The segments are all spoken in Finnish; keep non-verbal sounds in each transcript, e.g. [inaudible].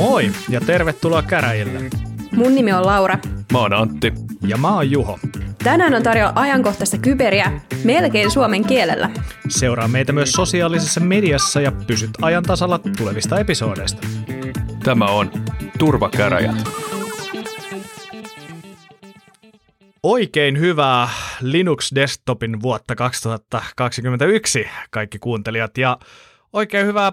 Moi ja tervetuloa käräjille. Mun nimi on Laura. Mä oon Antti. Ja mä oon Juho. Tänään on tarjolla ajankohtaista kyberiä melkein suomen kielellä. Seuraa meitä myös sosiaalisessa mediassa ja pysyt ajan tasalla tulevista episodeista. Tämä on Turvakäräjät. Oikein hyvää Linux Desktopin vuotta 2021 kaikki kuuntelijat ja oikein hyvää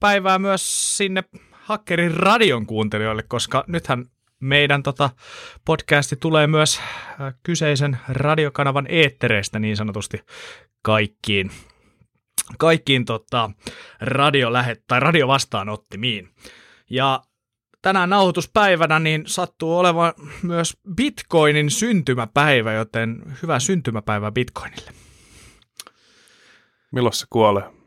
päivää myös sinne Hakkerin radion kuuntelijoille, koska nythän meidän tota, podcasti tulee myös äh, kyseisen radiokanavan eettereistä niin sanotusti kaikkiin, kaikkiin tota, radiolähet- tai radiovastaanottimiin. Ja tänään nauhoituspäivänä niin sattuu olevan myös Bitcoinin syntymäpäivä, joten hyvää syntymäpäivää Bitcoinille. Milloin se kuolee?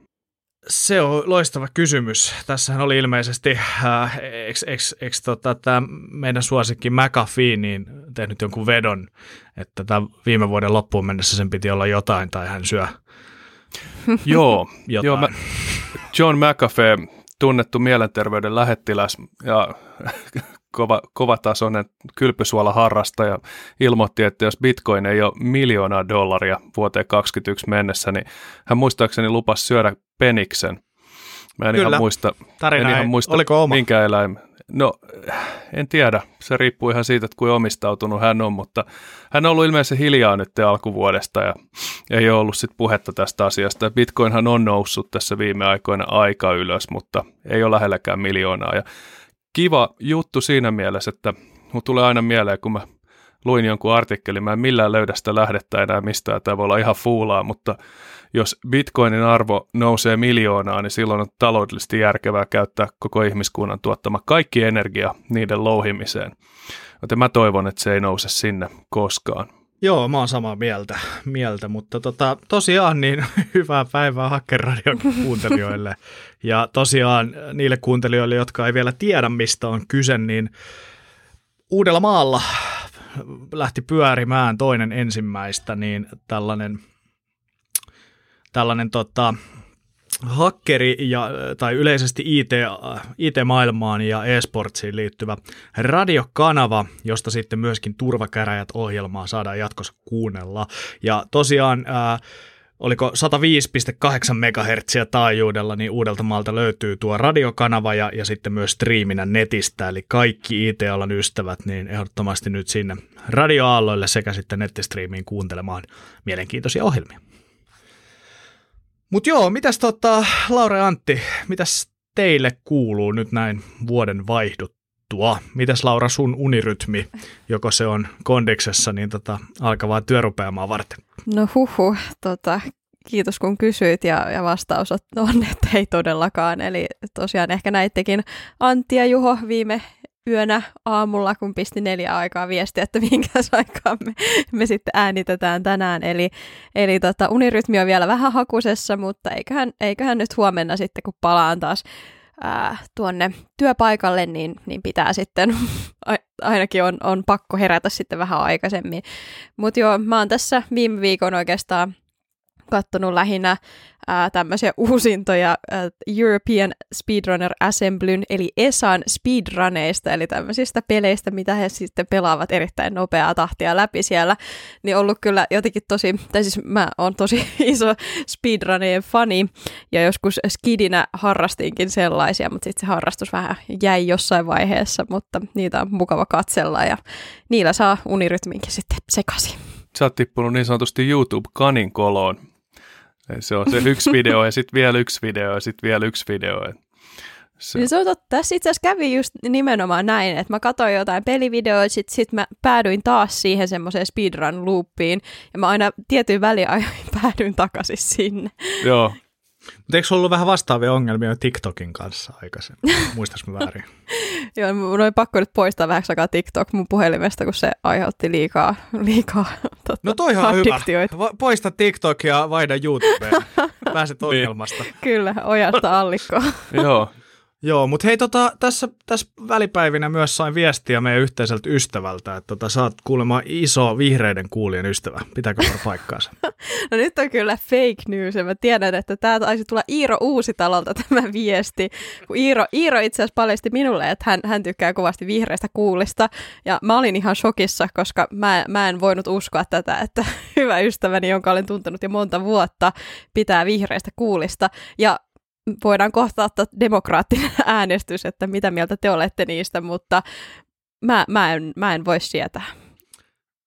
Se on loistava kysymys. Tässähän oli ilmeisesti, äh, eikö, tota, tämä meidän suosikki McAfee niin tehnyt jonkun vedon, että tämä viime vuoden loppuun mennessä sen piti olla jotain tai hän syö [laughs] Joo, jotain. joo mä, John McAfee, tunnettu mielenterveyden lähettiläs ja kova, kovatasoinen kylpysuolaharrastaja, ilmoitti, että jos bitcoin ei ole miljoonaa dollaria vuoteen 2021 mennessä, niin hän muistaakseni lupasi syödä peniksen. Mä en Kyllä. ihan muista, Tarina en ihan muista oliko oma? minkä eläimen. No, en tiedä. Se riippuu ihan siitä, että kuinka omistautunut hän on, mutta hän on ollut ilmeisesti hiljaa nyt alkuvuodesta ja ei ole ollut sit puhetta tästä asiasta. Bitcoinhan on noussut tässä viime aikoina aika ylös, mutta ei ole lähelläkään miljoonaa. Ja kiva juttu siinä mielessä, että mun tulee aina mieleen, kun mä luin jonkun artikkelin, mä en millään löydä sitä lähdettä enää mistään, tämä voi olla ihan fuulaa, mutta jos bitcoinin arvo nousee miljoonaa, niin silloin on taloudellisesti järkevää käyttää koko ihmiskunnan tuottama kaikki energia niiden louhimiseen. Joten mä toivon, että se ei nouse sinne koskaan. Joo, mä oon samaa mieltä, mieltä mutta tota, tosiaan niin [laughs] hyvää päivää Hakkeradion kuuntelijoille. Ja tosiaan niille kuuntelijoille, jotka ei vielä tiedä, mistä on kyse, niin Uudella maalla lähti pyörimään toinen ensimmäistä, niin tällainen, tällainen tota, hakkeri ja, tai yleisesti IT, IT-maailmaan ja e-sportsiin liittyvä radiokanava, josta sitten myöskin Turvakäräjät ohjelmaa saadaan jatkossa kuunnella. Ja tosiaan ää, oliko 105,8 MHz taajuudella, niin uudelta maalta löytyy tuo radiokanava ja, ja sitten myös striiminä netistä, eli kaikki IT-alan ystävät, niin ehdottomasti nyt sinne radioaalloille sekä sitten nettistriimiin kuuntelemaan mielenkiintoisia ohjelmia. Mutta joo, mitäs tota, Laura Antti, mitäs teille kuuluu nyt näin vuoden vaihduttua? Mitäs Laura sun unirytmi, joko se on kondiksessa, niin tota, alkavaa työrupeamaa varten? No huhu, tota, kiitos kun kysyit ja, ja vastaus on, että ei todellakaan. Eli tosiaan ehkä näittekin Antti ja Juho viime yönä aamulla, kun pisti neljä aikaa viestiä, että minkäs aikaa me, me sitten äänitetään tänään. Eli, eli tota, unirytmi on vielä vähän hakusessa, mutta eiköhän, eiköhän nyt huomenna sitten, kun palaan taas ää, tuonne työpaikalle, niin, niin pitää sitten, [laughs] ainakin on, on pakko herätä sitten vähän aikaisemmin. Mutta joo, mä oon tässä viime viikon oikeastaan kattonut lähinnä ää, tämmöisiä uusintoja ää, European Speedrunner Assemblyn, eli ESAn speedruneista, eli tämmöisistä peleistä, mitä he sitten pelaavat erittäin nopeaa tahtia läpi siellä, niin ollut kyllä jotenkin tosi, tai siis mä oon tosi [laughs] iso speedruneen fani, ja joskus skidinä harrastinkin sellaisia, mutta sitten se harrastus vähän jäi jossain vaiheessa, mutta niitä on mukava katsella, ja niillä saa unirytminkin sitten sekaisin. Sä oot tippunut niin sanotusti YouTube-kanin koloon. Se on se yksi video ja sitten vielä yksi video ja sitten vielä yksi video. Se, Niin se on totta. Tässä itse asiassa kävi just nimenomaan näin, että mä katsoin jotain pelivideoita, sit, sit mä päädyin taas siihen semmoiseen speedrun-loopiin, ja mä aina tietyin väliajoin [laughs] päädyin takaisin sinne. joo, Mutta eikö ollut vähän vastaavia ongelmia TikTokin kanssa aikaisemmin? [laughs] Muistas mä väärin? Joo, mun oli pakko nyt poistaa vähäksi aikaa TikTok mun puhelimesta, kun se aiheutti liikaa, liikaa [laughs] totta, No toihan on hyvä. Va- Poista TikTok ja vaihda YouTubeen. [laughs] Pääset ongelmasta. Kyllä, ojasta allikkoa. joo. Joo, mutta hei, tota, tässä, tässä välipäivinä myös sain viestiä meidän yhteiseltä ystävältä, että tota, sä oot kuulemma iso vihreiden kuulijan ystävä. Pitääkö paikkaansa? [laughs] no nyt on kyllä fake news, ja mä tiedän, että tämä taisi tulla Iiro Uusitalolta [laughs] tämä viesti. Kun Iiro, Iiro itse asiassa paljasti minulle, että hän, hän tykkää kovasti vihreistä kuulista, ja mä olin ihan shokissa, koska mä, mä en voinut uskoa tätä, että [laughs] hyvä ystäväni, jonka olen tuntenut jo monta vuotta, pitää vihreistä kuulista. Ja voidaan kohta ottaa demokraattinen [laughs] äänestys, että mitä mieltä te olette niistä, mutta mä, mä, en, mä en voi sietää.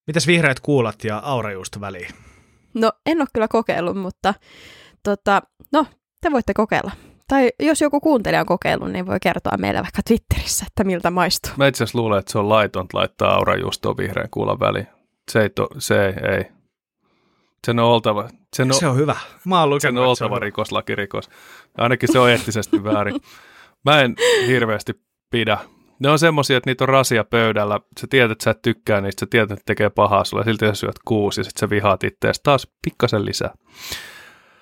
Mitäs vihreät kuulat ja aurajuusto väliin? No en ole kyllä kokeillut, mutta tota, no te voitte kokeilla. Tai jos joku kuuntelija on kokeillut, niin voi kertoa meille vaikka Twitterissä, että miltä maistuu. Mä itse asiassa luulen, että se on laitonta laittaa aurajuustoa vihreän kuulan väliin. Se ei, to, se ei, ei. Sen on oltava. Sen on, se on hyvä. Mä oon lukenut, sen on oltava se on rikoslakirikos. Ainakin se on eettisesti väärin. Mä en hirveästi pidä. Ne on semmosia, että niitä on rasia pöydällä. Sä tiedät, että sä et tykkää niistä, sä tiedät, että tekee pahaa sulle. Silti sä syöt kuusi ja sit sä vihaat ittees taas pikkasen lisää.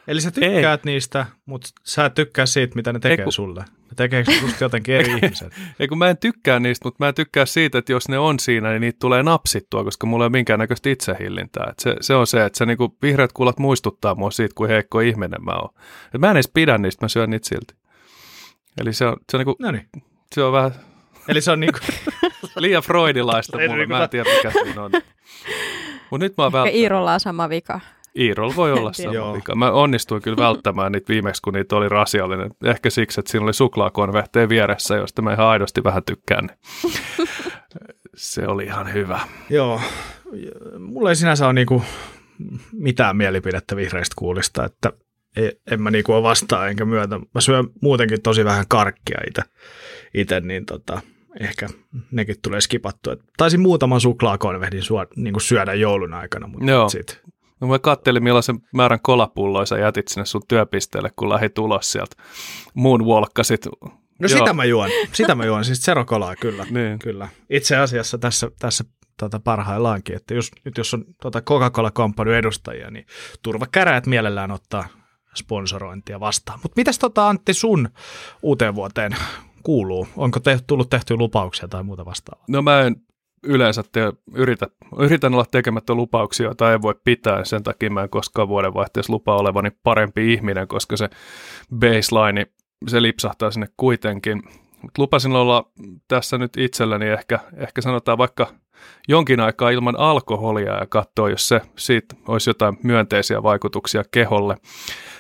Eli sä tykkäät Ei. niistä, mutta sä et tykkää siitä, mitä ne tekee Eiku... sulle. Tekeekö susta jotenkin eri [laughs] ihmiset? Ei kun mä en tykkää niistä, mutta mä en tykkää siitä, että jos ne on siinä, niin niitä tulee napsittua, koska mulla ei ole minkäännäköistä itsehillintää. Et se, se, on se, että se niinku vihreät kuulat muistuttaa mua siitä, kuin heikko ihminen mä oon. Et mä en edes pidä niistä, mä syön niitä silti. Eli se on, se on, niinku, Noniin. se on vähän... Eli se on niinku... [laughs] liian freudilaista mulle, mä en tiedä mikä siinä on. Mut nyt mä oon välttänyt. Iirolla on sama vika. Iirol voi olla sama vika. Mä onnistuin kyllä välttämään niitä viimeksi, kun niitä oli rasiallinen. Ehkä siksi, että siinä oli suklaakonvehteja vieressä, josta mä ihan aidosti vähän tykkään. [laughs] Se oli ihan hyvä. Joo. Mulla ei sinänsä ole niinku mitään mielipidettä vihreistä kuulista, että en mä niinku ole vastaan enkä myötä. Mä syön muutenkin tosi vähän karkkia itse, ite, niin tota, ehkä nekin tulee skipattua. Taisin muutaman suklaakonvehdin suo, niin syödä joulun aikana, mutta Joo. sit No mä kattelin, millaisen määrän kolapulloja sä jätit sinne sun työpisteelle, kun lähi tulos sieltä moonwalkkasit. No Joo. sitä mä juon, sitä mä juon, siis serokolaa kyllä, [laughs] niin. kyllä. Itse asiassa tässä, tässä tota, parhaillaankin, että jos, nyt jos on tota Coca-Cola Company edustajia, niin turvakäräjät mielellään ottaa sponsorointia vastaan. Mutta mitäs tota Antti sun uuteen vuoteen kuuluu? Onko te, tullut tehty lupauksia tai muuta vastaavaa? No mä en yleensä te, yritä, yritän olla tekemättä lupauksia, joita ei voi pitää. Sen takia mä en koskaan vuodenvaihteessa lupa olevani parempi ihminen, koska se baseline, se lipsahtaa sinne kuitenkin. Mut lupasin olla tässä nyt itselläni ehkä, ehkä sanotaan vaikka jonkin aikaa ilman alkoholia ja katsoa, jos se siitä olisi jotain myönteisiä vaikutuksia keholle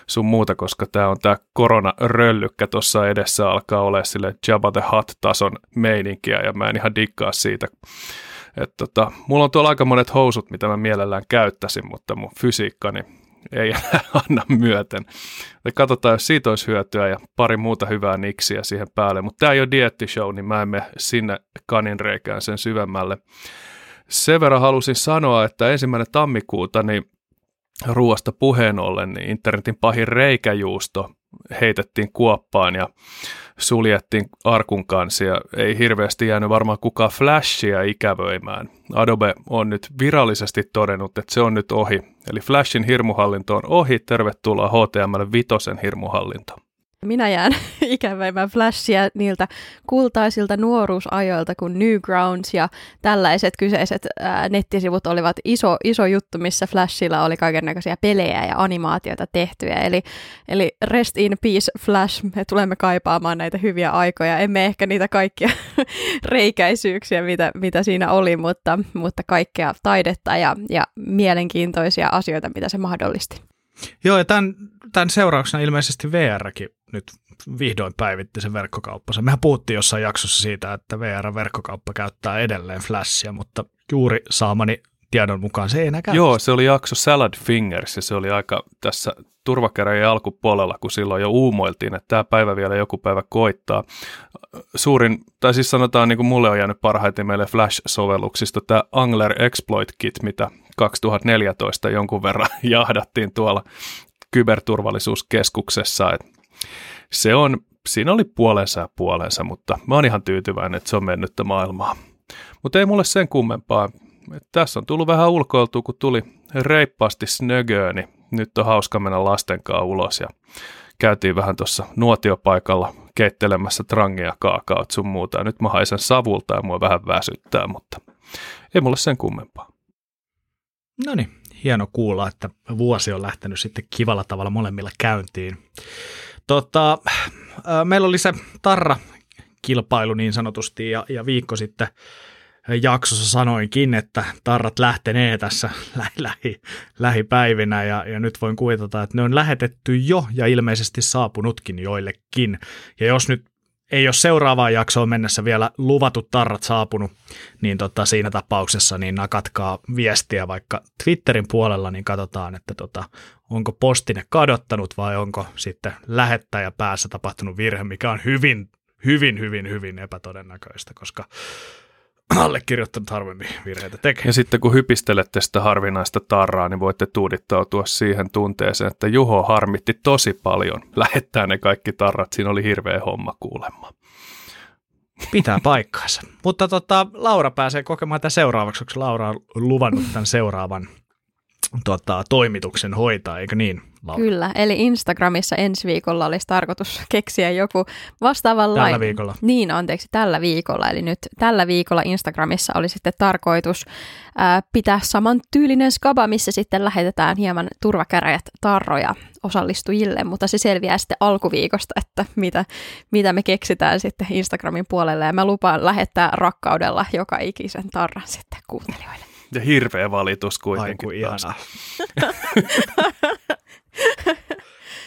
sun muuta, koska tämä on tämä koronaröllykkä tuossa edessä alkaa olla sille Jabba the Hutt-tason meininkiä ja mä en ihan dikkaa siitä. Et tota, mulla on tuolla aika monet housut, mitä mä mielellään käyttäisin, mutta mun fysiikkani ei [laughs] anna myöten. Katsotaan, jos siitä olisi hyötyä ja pari muuta hyvää niksiä siihen päälle. Mutta tämä ei ole diettishow, niin mä en mene sinne kaninreikään sen syvemmälle. Sen verran halusin sanoa, että ensimmäinen tammikuuta niin ruoasta puheen ollen, niin internetin pahin reikäjuusto heitettiin kuoppaan ja suljettiin arkun kanssa ja ei hirveästi jäänyt varmaan kukaan flashia ikävöimään. Adobe on nyt virallisesti todennut, että se on nyt ohi. Eli Flashin hirmuhallinto on ohi, tervetuloa HTML 5 hirmuhallintoon minä jään [laughs] ikäväimään flashia niiltä kultaisilta nuoruusajoilta, kun Newgrounds ja tällaiset kyseiset ää, nettisivut olivat iso, iso juttu, missä Flashilla oli kaikenlaisia pelejä ja animaatioita tehtyjä. Eli, eli rest in peace Flash, me tulemme kaipaamaan näitä hyviä aikoja. Emme ehkä niitä kaikkia [laughs] reikäisyyksiä, mitä, mitä siinä oli, mutta, mutta kaikkea taidetta ja, ja mielenkiintoisia asioita, mitä se mahdollisti. Joo, ja tämän, tämän seurauksena ilmeisesti VRkin nyt vihdoin päivitti sen verkkokauppansa. Mehän puhuttiin jossain jaksossa siitä, että VR-verkkokauppa käyttää edelleen Flashia, mutta juuri saamani tiedon mukaan se ei enää käytä. Joo, se oli jakso Salad Fingers ja se oli aika tässä turvakäräjien alkupuolella, kun silloin jo uumoiltiin, että tämä päivä vielä joku päivä koittaa. Suurin, tai siis sanotaan niin kuin mulle on jäänyt parhaiten meille Flash-sovelluksista tämä Angler Exploit Kit, mitä 2014 jonkun verran [laughs] jahdattiin tuolla kyberturvallisuuskeskuksessa. Et se on, siinä oli puolensa ja puolensa, mutta mä oon ihan tyytyväinen, että se on mennyttä maailmaa. Mutta ei mulle sen kummempaa. Et tässä on tullut vähän ulkoiltua, kun tuli reippaasti snögöö, niin nyt on hauska mennä lasten kanssa ulos ja käytiin vähän tuossa nuotiopaikalla keittelemässä trangia, kaakaot sun muuta. Ja nyt mä haisen savulta ja mua vähän väsyttää, mutta ei mulle sen kummempaa. No niin, hieno kuulla, että vuosi on lähtenyt sitten kivalla tavalla molemmilla käyntiin. Tota, meillä oli se Tarra-kilpailu niin sanotusti ja, ja viikko sitten jaksossa sanoinkin, että tarrat lähtenee tässä [laughs] lähi, lähi, lähipäivinä ja, ja nyt voin kuvitella, että ne on lähetetty jo ja ilmeisesti saapunutkin joillekin. Ja jos nyt ei ole seuraavaan jaksoon mennessä vielä luvatut tarrat saapunut, niin tota, siinä tapauksessa niin nakatkaa viestiä vaikka Twitterin puolella, niin katsotaan, että tota, onko postine kadottanut vai onko sitten lähettäjä päässä tapahtunut virhe, mikä on hyvin, hyvin, hyvin, hyvin epätodennäköistä, koska [clears throat] allekirjoittanut harvemmin virheitä tekee. Ja sitten kun hypistelette sitä harvinaista tarraa, niin voitte tuudittautua siihen tunteeseen, että Juho harmitti tosi paljon lähettää ne kaikki tarrat. Siinä oli hirveä homma kuulemma. Pitää paikkaansa. Mutta tota, Laura pääsee kokemaan tämän seuraavaksi, koska Laura on luvannut tämän seuraavan tota, toimituksen hoitaa, eikö niin? Laura? Kyllä, eli Instagramissa ensi viikolla olisi tarkoitus [laughs] keksiä joku vastaavanlainen. Tällä viikolla. Niin, anteeksi, tällä viikolla. Eli nyt tällä viikolla Instagramissa oli sitten tarkoitus ää, pitää saman tyylinen skaba, missä sitten lähetetään hieman turvakäräjät tarroja osallistujille, mutta se selviää sitten alkuviikosta, että mitä, mitä me keksitään sitten Instagramin puolelle. Ja mä lupaan lähettää rakkaudella joka ikisen tarran sitten kuuntelijoille. Ja hirveä valitus kuitenkin. Aiku ihana. [laughs]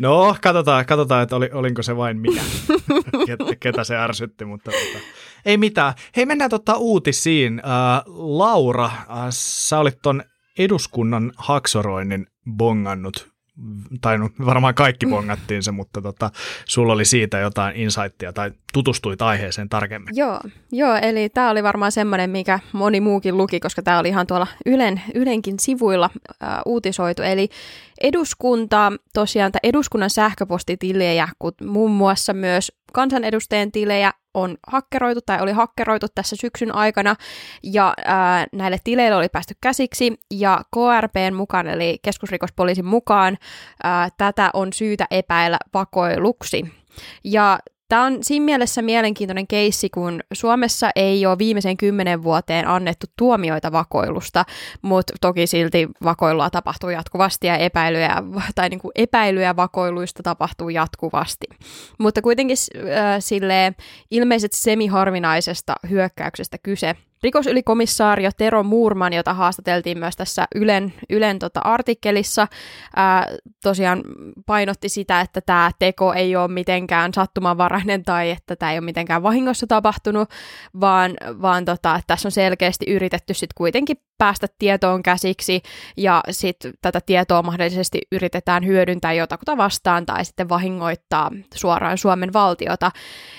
No, katsotaan, katsotaan että oli, olinko se vain minä, [laughs] ketä se ärsytti, mutta tota, ei mitään. Hei, mennään tota uutisiin. Äh, Laura, äh, sä olit ton eduskunnan haksoroinnin bongannut tai no, varmaan kaikki [laughs] bongattiin se, mutta tota, sulla oli siitä jotain insightia tai tutustuit aiheeseen tarkemmin. Joo, joo eli tämä oli varmaan semmoinen, mikä moni muukin luki, koska tämä oli ihan tuolla Ylen, Ylenkin sivuilla ää, uutisoitu. Eli eduskunta, tosiaan eduskunnan sähköpostitilejä, kun muun muassa myös kansanedustajien tilejä on hakkeroitu tai oli hakkeroitu tässä syksyn aikana ja ää, näille tileille oli päästy käsiksi ja KRPn mukaan eli keskusrikospoliisin mukaan ää, tätä on syytä epäillä vakoiluksi. Ja Tämä on siinä mielessä mielenkiintoinen keissi, kun Suomessa ei ole viimeisen kymmenen vuoteen annettu tuomioita vakoilusta, mutta toki silti vakoilua tapahtuu jatkuvasti ja epäilyjä, tai niin kuin epäilyjä vakoiluista tapahtuu jatkuvasti. Mutta kuitenkin äh, sille ilmeisesti semiharvinaisesta hyökkäyksestä kyse – Rikosylikomissaario Tero Muurman, jota haastateltiin myös tässä Ylen, Ylen tota artikkelissa, ää, tosiaan painotti sitä, että tämä teko ei ole mitenkään sattumanvarainen tai että tämä ei ole mitenkään vahingossa tapahtunut, vaan, vaan tota, että tässä on selkeästi yritetty sitten kuitenkin päästä tietoon käsiksi ja sitten tätä tietoa mahdollisesti yritetään hyödyntää jotakuta vastaan tai sitten vahingoittaa suoraan Suomen valtiota.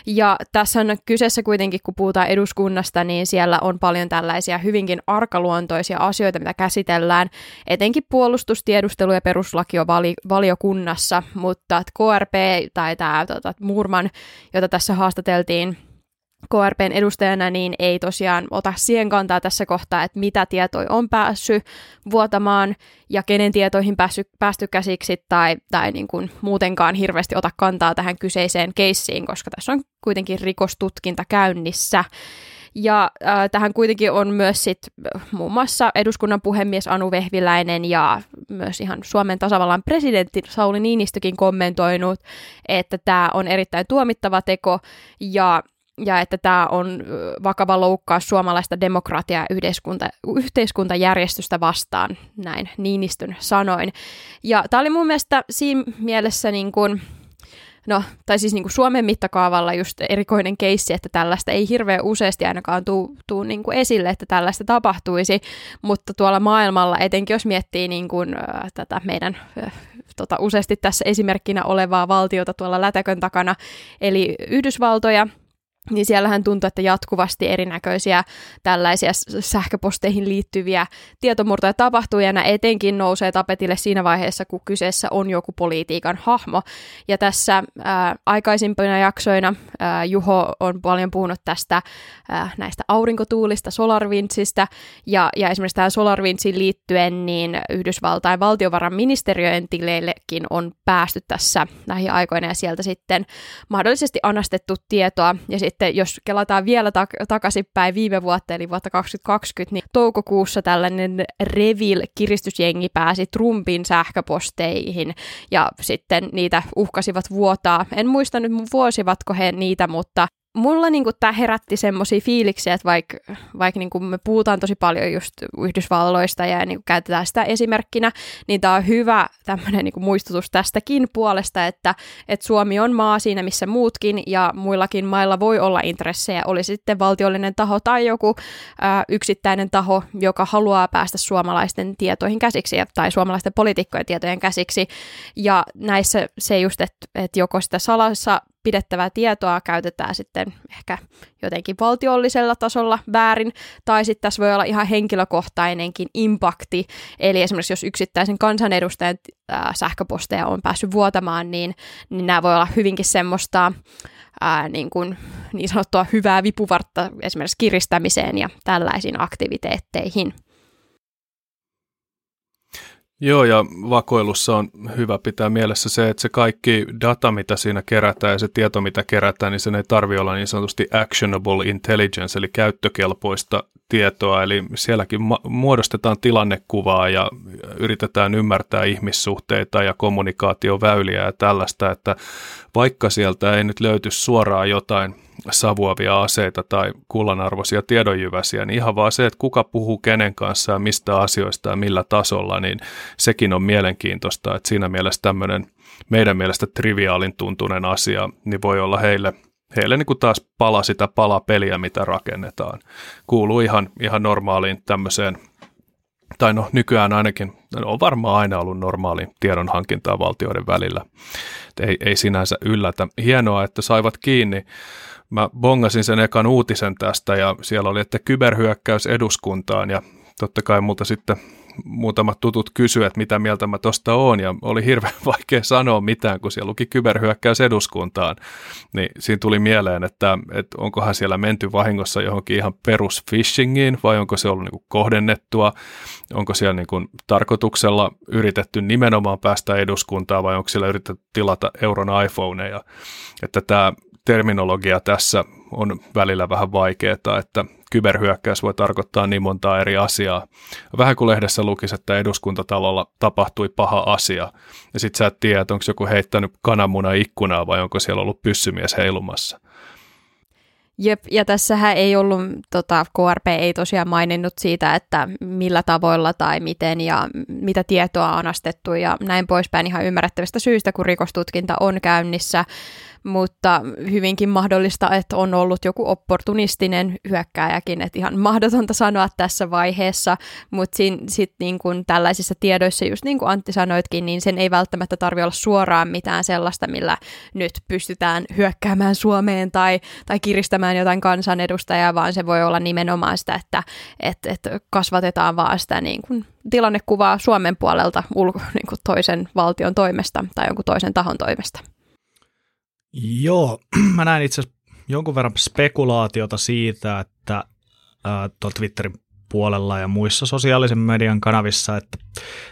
Ja tässä on kyseessä kuitenkin, kun puhutaan eduskunnasta, niin siellä on paljon tällaisia hyvinkin arkaluontoisia asioita, mitä käsitellään, etenkin puolustustiedustelu ja on valiokunnassa, mutta KRP tai tämä tota, Murman, jota tässä haastateltiin, KRPn edustajana niin ei tosiaan ota siihen kantaa tässä kohtaa, että mitä tietoja on päässyt vuotamaan ja kenen tietoihin päästy, päästy käsiksi tai, tai niin kuin muutenkaan hirveästi ota kantaa tähän kyseiseen keissiin, koska tässä on kuitenkin rikostutkinta käynnissä. Ja äh, tähän kuitenkin on myös sit muun muassa eduskunnan puhemies Anu Vehviläinen ja myös ihan Suomen tasavallan presidentti Sauli Niinistökin kommentoinut, että tämä on erittäin tuomittava teko ja ja että tämä on vakava loukkaus suomalaista demokratiaa yhteiskunta, yhteiskuntajärjestystä vastaan, näin Niinistön sanoin. Ja tämä oli mun mielestä siinä mielessä niin kuin, no, tai siis niin kuin Suomen mittakaavalla just erikoinen keissi, että tällaista ei hirveän useasti ainakaan tuu, niin kuin esille, että tällaista tapahtuisi, mutta tuolla maailmalla, etenkin jos miettii niin kuin, äh, tätä meidän äh, tota, useasti tässä esimerkkinä olevaa valtiota tuolla lätäkön takana, eli Yhdysvaltoja, niin siellähän tuntuu, että jatkuvasti erinäköisiä tällaisia sähköposteihin liittyviä tietomurtoja tapahtuu, ja nämä etenkin nousee tapetille siinä vaiheessa, kun kyseessä on joku politiikan hahmo. Ja tässä ää, aikaisimpina jaksoina ää, Juho on paljon puhunut tästä ää, näistä aurinkotuulista, SolarWindsista, ja, ja esimerkiksi tähän SolarWindsiin liittyen, niin Yhdysvaltain valtiovarainministeriön tileillekin on päästy tässä lähiaikoina, ja sieltä sitten mahdollisesti anastettu tietoa, ja sitten sitten jos kelataan vielä tak- takaisinpäin viime vuotta, eli vuotta 2020, niin toukokuussa tällainen Revil-kiristysjengi pääsi Trumpin sähköposteihin ja sitten niitä uhkasivat vuotaa. En muista nyt vuosivatko he niitä, mutta mulla niinku tämä herätti semmoisia fiiliksiä, että vaikka vaik niinku me puhutaan tosi paljon just Yhdysvalloista ja niinku käytetään sitä esimerkkinä, niin tämä on hyvä tämmöinen niinku muistutus tästäkin puolesta, että et Suomi on maa siinä missä muutkin ja muillakin mailla voi olla intressejä, oli sitten valtiollinen taho tai joku ä, yksittäinen taho, joka haluaa päästä suomalaisten tietoihin käsiksi tai suomalaisten poliitikkojen tietojen käsiksi. Ja näissä se just, että et joko sitä salassa pidettävää tietoa käytetään sitten ehkä jotenkin valtiollisella tasolla väärin, tai sitten tässä voi olla ihan henkilökohtainenkin impakti, eli esimerkiksi jos yksittäisen kansanedustajan äh, sähköposteja on päässyt vuotamaan, niin, niin nämä voi olla hyvinkin semmoista ää, niin, kuin, niin sanottua hyvää vipuvartta esimerkiksi kiristämiseen ja tällaisiin aktiviteetteihin. Joo, ja vakoilussa on hyvä pitää mielessä se, että se kaikki data, mitä siinä kerätään ja se tieto, mitä kerätään, niin sen ei tarvi olla niin sanotusti actionable intelligence, eli käyttökelpoista tietoa, eli sielläkin muodostetaan tilannekuvaa ja yritetään ymmärtää ihmissuhteita ja kommunikaatioväyliä ja tällaista, että vaikka sieltä ei nyt löyty suoraan jotain savuavia aseita tai kullanarvoisia tiedonjyväsiä, niin ihan vaan se, että kuka puhuu kenen kanssa ja mistä asioista ja millä tasolla, niin sekin on mielenkiintoista, että siinä mielessä tämmöinen meidän mielestä triviaalin tuntunen asia, niin voi olla heille – heille niin kuin taas pala sitä palapeliä, mitä rakennetaan. Kuuluu ihan, ihan normaaliin tämmöiseen, tai no nykyään ainakin, no on varmaan aina ollut normaaliin tiedonhankintaa valtioiden välillä. ei, ei sinänsä yllätä. Hienoa, että saivat kiinni. Mä bongasin sen ekan uutisen tästä ja siellä oli, että kyberhyökkäys eduskuntaan ja totta kai multa sitten muutamat tutut kysyivät, että mitä mieltä mä tosta oon, ja oli hirveän [laughs] vaikea sanoa mitään, kun siellä luki kyberhyökkäys eduskuntaan. Niin siinä tuli mieleen, että, että onkohan siellä menty vahingossa johonkin ihan perus phishingiin, vai onko se ollut niin kuin kohdennettua, onko siellä niin kuin tarkoituksella yritetty nimenomaan päästä eduskuntaan, vai onko siellä yritetty tilata euron iPhoneja. Että tämä terminologia tässä on välillä vähän vaikeaa, että kyberhyökkäys voi tarkoittaa niin montaa eri asiaa. Vähän kuin lehdessä lukisi, että eduskuntatalolla tapahtui paha asia, ja sitten sä et tiedä, että onko joku heittänyt kananmuna ikkunaa vai onko siellä ollut pyssymies heilumassa. Jep, ja tässähän ei ollut, tota, KRP ei tosiaan maininnut siitä, että millä tavoilla tai miten ja mitä tietoa on astettu ja näin poispäin ihan ymmärrettävistä syistä, kun rikostutkinta on käynnissä mutta hyvinkin mahdollista, että on ollut joku opportunistinen hyökkääjäkin, että ihan mahdotonta sanoa tässä vaiheessa, mutta sitten niin kun tällaisissa tiedoissa, just niin kuin Antti sanoitkin, niin sen ei välttämättä tarvitse olla suoraan mitään sellaista, millä nyt pystytään hyökkäämään Suomeen tai, tai kiristämään jotain kansanedustajaa, vaan se voi olla nimenomaan sitä, että et, et kasvatetaan vaan sitä niin kuin tilannekuvaa Suomen puolelta ulko, niin kuin toisen valtion toimesta tai jonkun toisen tahon toimesta. Joo, [clears throat] mä näin itse asiassa jonkun verran spekulaatiota siitä, että tuolla Twitterin puolella ja muissa sosiaalisen median kanavissa, että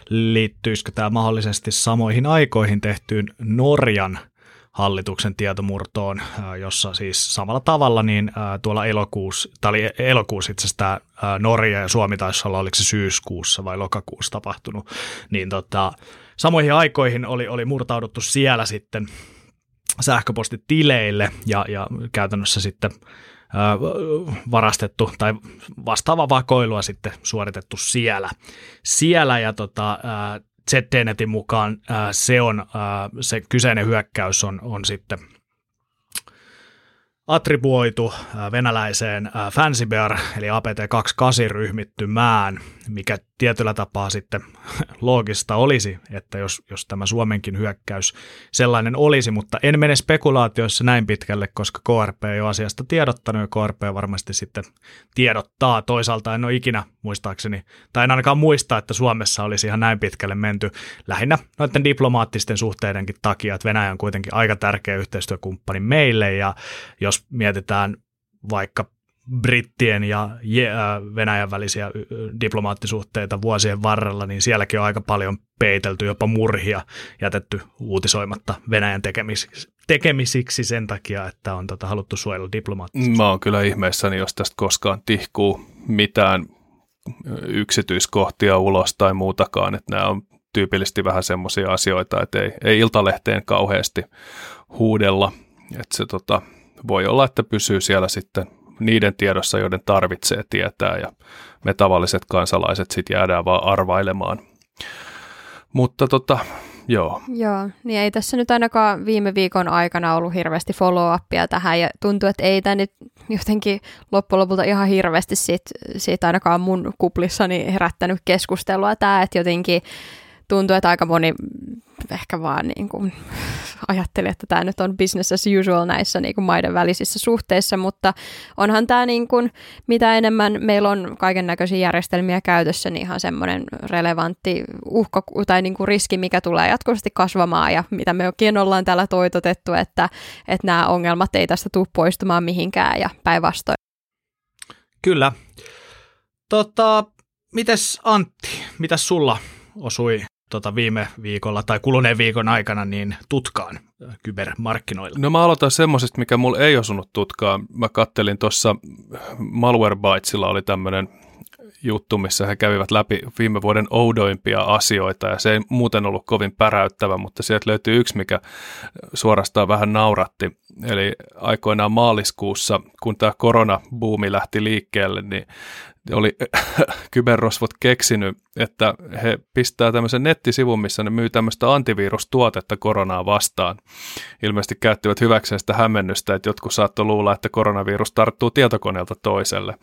liittyisikö tämä mahdollisesti samoihin aikoihin tehtyyn Norjan hallituksen tietomurtoon, jossa siis samalla tavalla niin tuolla elokuussa, tämä oli elokuussa itse asiassa tämä Norja ja Suomi taisi olla, oliko se syyskuussa vai lokakuussa tapahtunut, niin tota, samoihin aikoihin oli, oli murtauduttu siellä sitten sähköpostitileille ja, ja käytännössä sitten varastettu tai vastaava vakoilua sitten suoritettu siellä. Siellä ja tota, ZDNetin mukaan se, on, se kyseinen hyökkäys on, on sitten attribuoitu venäläiseen Fancy Bear eli APT-28 ryhmittymään, mikä tietyllä tapaa sitten [laughs] loogista olisi, että jos, jos tämä Suomenkin hyökkäys sellainen olisi, mutta en mene spekulaatioissa näin pitkälle, koska KRP ei ole asiasta tiedottanut ja KRP varmasti sitten tiedottaa. Toisaalta en ole ikinä muistaakseni, tai en ainakaan muista, että Suomessa olisi ihan näin pitkälle menty lähinnä noiden diplomaattisten suhteidenkin takia, että Venäjä on kuitenkin aika tärkeä yhteistyökumppani meille ja jos mietitään vaikka brittien ja Venäjän välisiä diplomaattisuhteita vuosien varrella, niin sielläkin on aika paljon peitelty, jopa murhia jätetty uutisoimatta Venäjän tekemisiksi, tekemisiksi sen takia, että on tota, haluttu suojella diplomaattisesti. Mä oon kyllä ihmeessäni, jos tästä koskaan tihkuu mitään yksityiskohtia ulos tai muutakaan, että nämä on tyypillisesti vähän semmoisia asioita, että ei, ei iltalehteen kauheasti huudella, että se tota, voi olla, että pysyy siellä sitten niiden tiedossa, joiden tarvitsee tietää ja me tavalliset kansalaiset sitten jäädään vaan arvailemaan. Mutta tota, joo. Joo, niin ei tässä nyt ainakaan viime viikon aikana ollut hirveästi follow-upia tähän ja tuntuu, että ei tämä nyt jotenkin loppujen lopulta ihan hirveästi siitä, siitä ainakaan mun kuplissani herättänyt keskustelua tämä, että jotenkin tuntuu, että aika moni ehkä vaan niin kuin [laughs] ajatteli, että tämä nyt on business as usual näissä niin kuin maiden välisissä suhteissa, mutta onhan tämä niin kuin, mitä enemmän meillä on kaiken näköisiä järjestelmiä käytössä, niin ihan semmoinen relevantti uhka tai niin kuin riski, mikä tulee jatkuvasti kasvamaan ja mitä me oikein ollaan täällä toitotettu, että, että nämä ongelmat ei tästä tule poistumaan mihinkään ja päinvastoin. Kyllä. Tota, mites Antti, mitäs sulla osui tota viime viikolla tai kuluneen viikon aikana niin tutkaan kybermarkkinoilla? No mä aloitan semmoisesta, mikä mulla ei osunut tutkaan. Mä kattelin tuossa Malwarebytesilla oli tämmöinen juttu, missä he kävivät läpi viime vuoden oudoimpia asioita ja se ei muuten ollut kovin päräyttävä, mutta sieltä löytyy yksi, mikä suorastaan vähän nauratti. Eli aikoinaan maaliskuussa, kun tämä koronabuumi lähti liikkeelle, niin oli [laughs] kyberrosvot keksinyt, että he pistää tämmöisen nettisivun, missä ne myy tämmöistä antivirustuotetta koronaa vastaan. Ilmeisesti käyttivät hyväkseen sitä hämmennystä, että jotkut saattoi luulla, että koronavirus tarttuu tietokoneelta toiselle.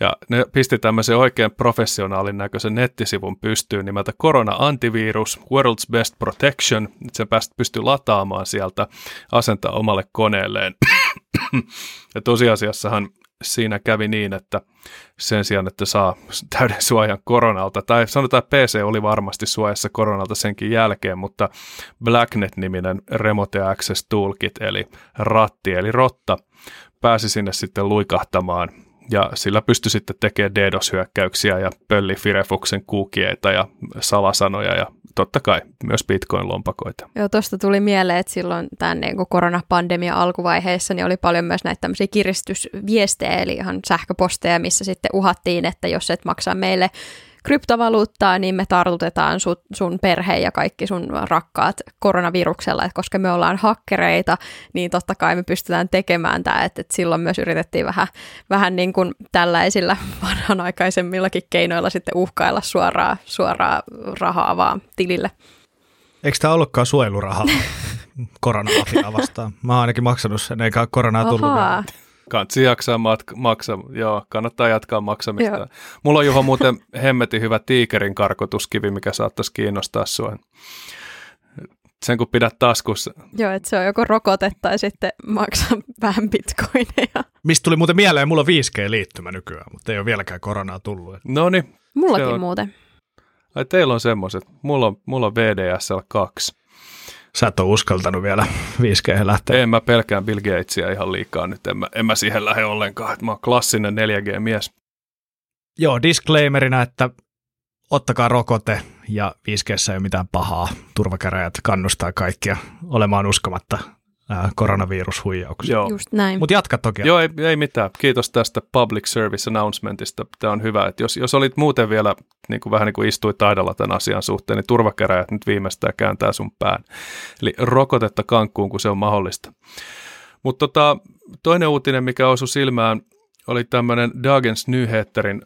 Ja ne pisti tämmöisen oikein professionaalin näköisen nettisivun pystyyn nimeltä Corona Antivirus World's Best Protection. Se pystyy lataamaan sieltä, asentaa omalle koneelleen. [coughs] ja tosiasiassahan siinä kävi niin, että sen sijaan, että saa täyden suojan koronalta, tai sanotaan, että PC oli varmasti suojassa koronalta senkin jälkeen, mutta Blacknet-niminen Remote Access Toolkit, eli ratti, eli rotta, pääsi sinne sitten luikahtamaan ja sillä pystyi sitten tekemään DDoS-hyökkäyksiä ja pölli Firefoxen kuukieita ja salasanoja ja totta kai myös Bitcoin-lompakoita. Joo, tuosta tuli mieleen, että silloin tämän niin kuin koronapandemian alkuvaiheessa niin oli paljon myös näitä tämmöisiä kiristysviestejä, eli ihan sähköposteja, missä sitten uhattiin, että jos et maksa meille kryptovaluuttaa, niin me tartutetaan sun, sun perhe ja kaikki sun rakkaat koronaviruksella, että koska me ollaan hakkereita, niin totta kai me pystytään tekemään tämä, että, että silloin myös yritettiin vähän, vähän niin kuin tällaisilla [laughs] vanhanaikaisemmillakin keinoilla sitten uhkailla suoraa, suoraa rahaa vaan tilille. Eikö tämä ollutkaan suojelurahaa [laughs] koronavirusta vastaan? Mä oon ainakin maksanut sen, eikä koronaa tullut. Ahaa. Kansi jaksaa matka- maksa, joo, kannattaa jatkaa maksamista. Joo. Mulla on Juho muuten hemmetin hyvä tiikerin karkotuskivi, mikä saattaisi kiinnostaa sua. Sen kun pidät taskussa. Joo, että se on joko rokote tai sitten maksaa vähän bitcoineja. Mistä tuli muuten mieleen, mulla on 5G-liittymä nykyään, mutta ei ole vieläkään koronaa tullut. No niin. Mullakin on... muuten. Ai teillä on semmoiset. Mulla on, mulla on VDSL 2. Sä et ole uskaltanut vielä [laughs] 5G lähteä. En mä pelkään Bill Gatesia ihan liikaa nyt, en mä, en mä siihen lähde ollenkaan. Että mä oon klassinen 4G-mies. Joo, disclaimerina, että ottakaa rokote ja 5G ei ole mitään pahaa. Turvakäräjät kannustaa kaikkia olemaan uskomatta koronavirushuijauksia. Joo. Just näin. Mutta jatka toki. Joo, ei, ei mitään. Kiitos tästä public service announcementista. Tämä on hyvä. Että jos, jos olit muuten vielä niin kuin vähän niin kuin istuit taidalla tämän asian suhteen, niin turvakäräjät nyt viimeistään kääntää sun pään. Eli rokotetta kankkuun, kun se on mahdollista. Mutta tota, toinen uutinen, mikä osui silmään, oli tämmöinen Dagens Nyheterin